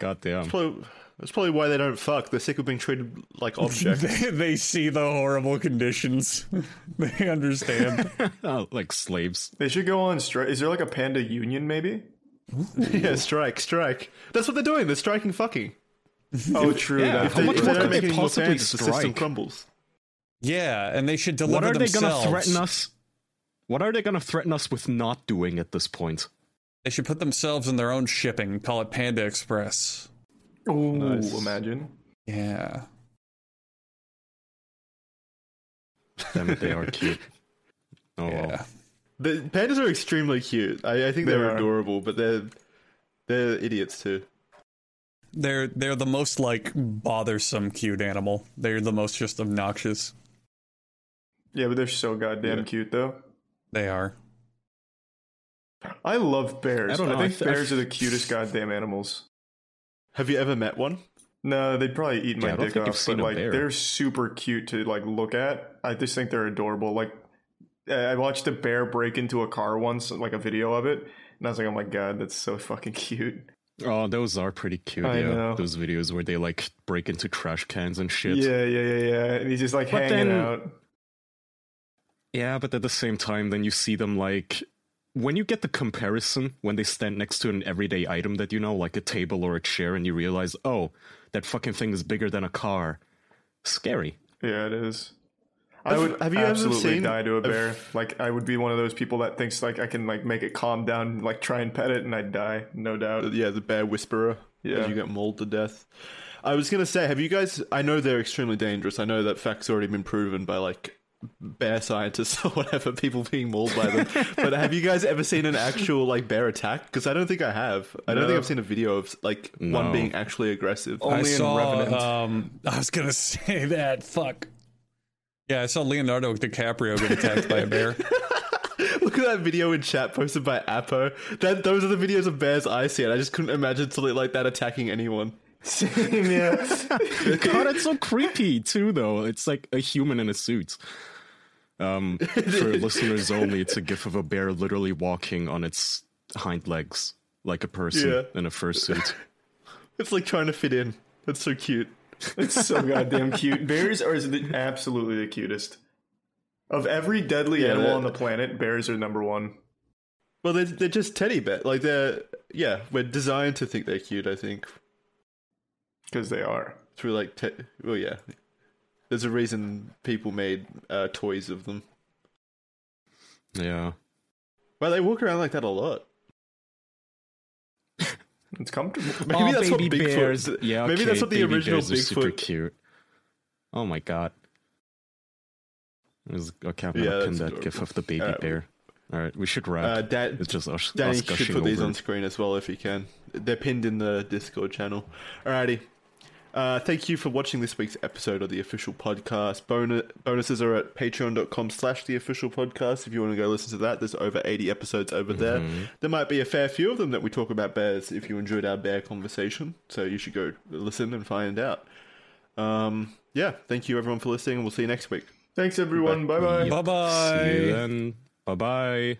God damn. Probably, that's probably why they don't fuck. They're sick of being treated like objects. they, they see the horrible conditions. they understand. Oh, like slaves. They should go on strike. Is there like a panda union, maybe? Yeah, strike, strike. That's what they're doing. They're striking fucking. Oh, true. Yeah, that- how much if more they could don't they make any more possibly fans, the system strike? crumbles. yeah, and they should deliver What are they themselves. gonna threaten us? What are they gonna threaten us with not doing at this point? They should put themselves in their own shipping, call it Panda Express. Oh, Nice. imagine. Yeah. Damn it, they are cute. Oh well. Yeah. The pandas are extremely cute. I, I think They they're are. adorable, but they're they're idiots too. They're they're the most like bothersome cute animal. They're the most just obnoxious. Yeah, but they're so goddamn Yeah. cute, though. They are. I love bears. I I, don't know, I think I bears f- are the cutest goddamn animals. Have you ever met one? No, they'd probably eat my Yeah, dick off, but like they're super cute to like look at. I just think they're adorable. Like I watched a bear break into a car once, like a video of it, and I was like, "Oh my god, that's so fucking cute." Oh, those are pretty cute. I yeah, know. those videos where they like break into trash cans and shit. Yeah, yeah, yeah, yeah. And he's just like But hanging then- out. Yeah, but at the same time, then you see them like when you get the comparison when they stand next to an everyday item that you know, like a table or a chair, and you realize, oh, that fucking thing is bigger than a car. Scary. Yeah, it is. I would have you ever absolutely seen die to a a- bear. Like I would be one of those people that thinks like I can like make it calm down, like try and pet it, and I'd die, no doubt. Yeah, the bear whisperer. Yeah. You get mauled to death. I was gonna say, have you guys? I know they're extremely dangerous. I know that fact's already been proven by like bear scientists or whatever, people being mauled by them. but have you guys ever seen an actual like bear attack? Because I don't think I have. I don't No. think I've seen a video of like one being actually aggressive. Only I in saw. Revenant. Um, I was gonna say that. Fuck. Yeah, I saw Leonardo DiCaprio get attacked by a bear. Look at that video in chat posted by Apo. That those are the videos of bears I see, and I just couldn't imagine something like that attacking anyone. Same, yeah. God, it's so creepy too, though. It's like a human in a suit. Um, for listeners only, it's a gif of a bear literally walking on its hind legs like a person Yeah. in a fursuit. It's like trying to fit in. That's so cute. It's so goddamn cute. Bears are the, absolutely the cutest. Of every deadly Yeah, animal on the planet, bears are number one. Well, they're, they're just teddy bear. Like they're yeah, we're designed to think they're cute. I think Because they are. through like te- well yeah, there's a reason people made uh, toys of them. Yeah. Well, they walk around like that a lot. It's comfortable. Maybe Oh, that's what Bigfoot. bears. Yeah, maybe that's what the baby original bears are super cute. Oh my god. There's, okay, I'm Yeah, gonna pin that's that gif of the baby Uh, bear. All right, we should wrap. Uh, Dan, it's just us, Danny us should gushing put these on screen as well if you can. They're pinned in the Discord channel. Alrighty. Uh, thank you for watching this week's episode of the official podcast. Bonus, bonuses are at patreon.com slash the official podcast. If you want to go listen to that, there's over 80 episodes over there. There might be a fair few of them that we talk about bears if you enjoyed our bear conversation. So you should go listen and find out. Um, yeah, thank you everyone for listening, and we'll see you next week. Thanks, everyone. Bye bye. Bye See you bye. then. Bye bye.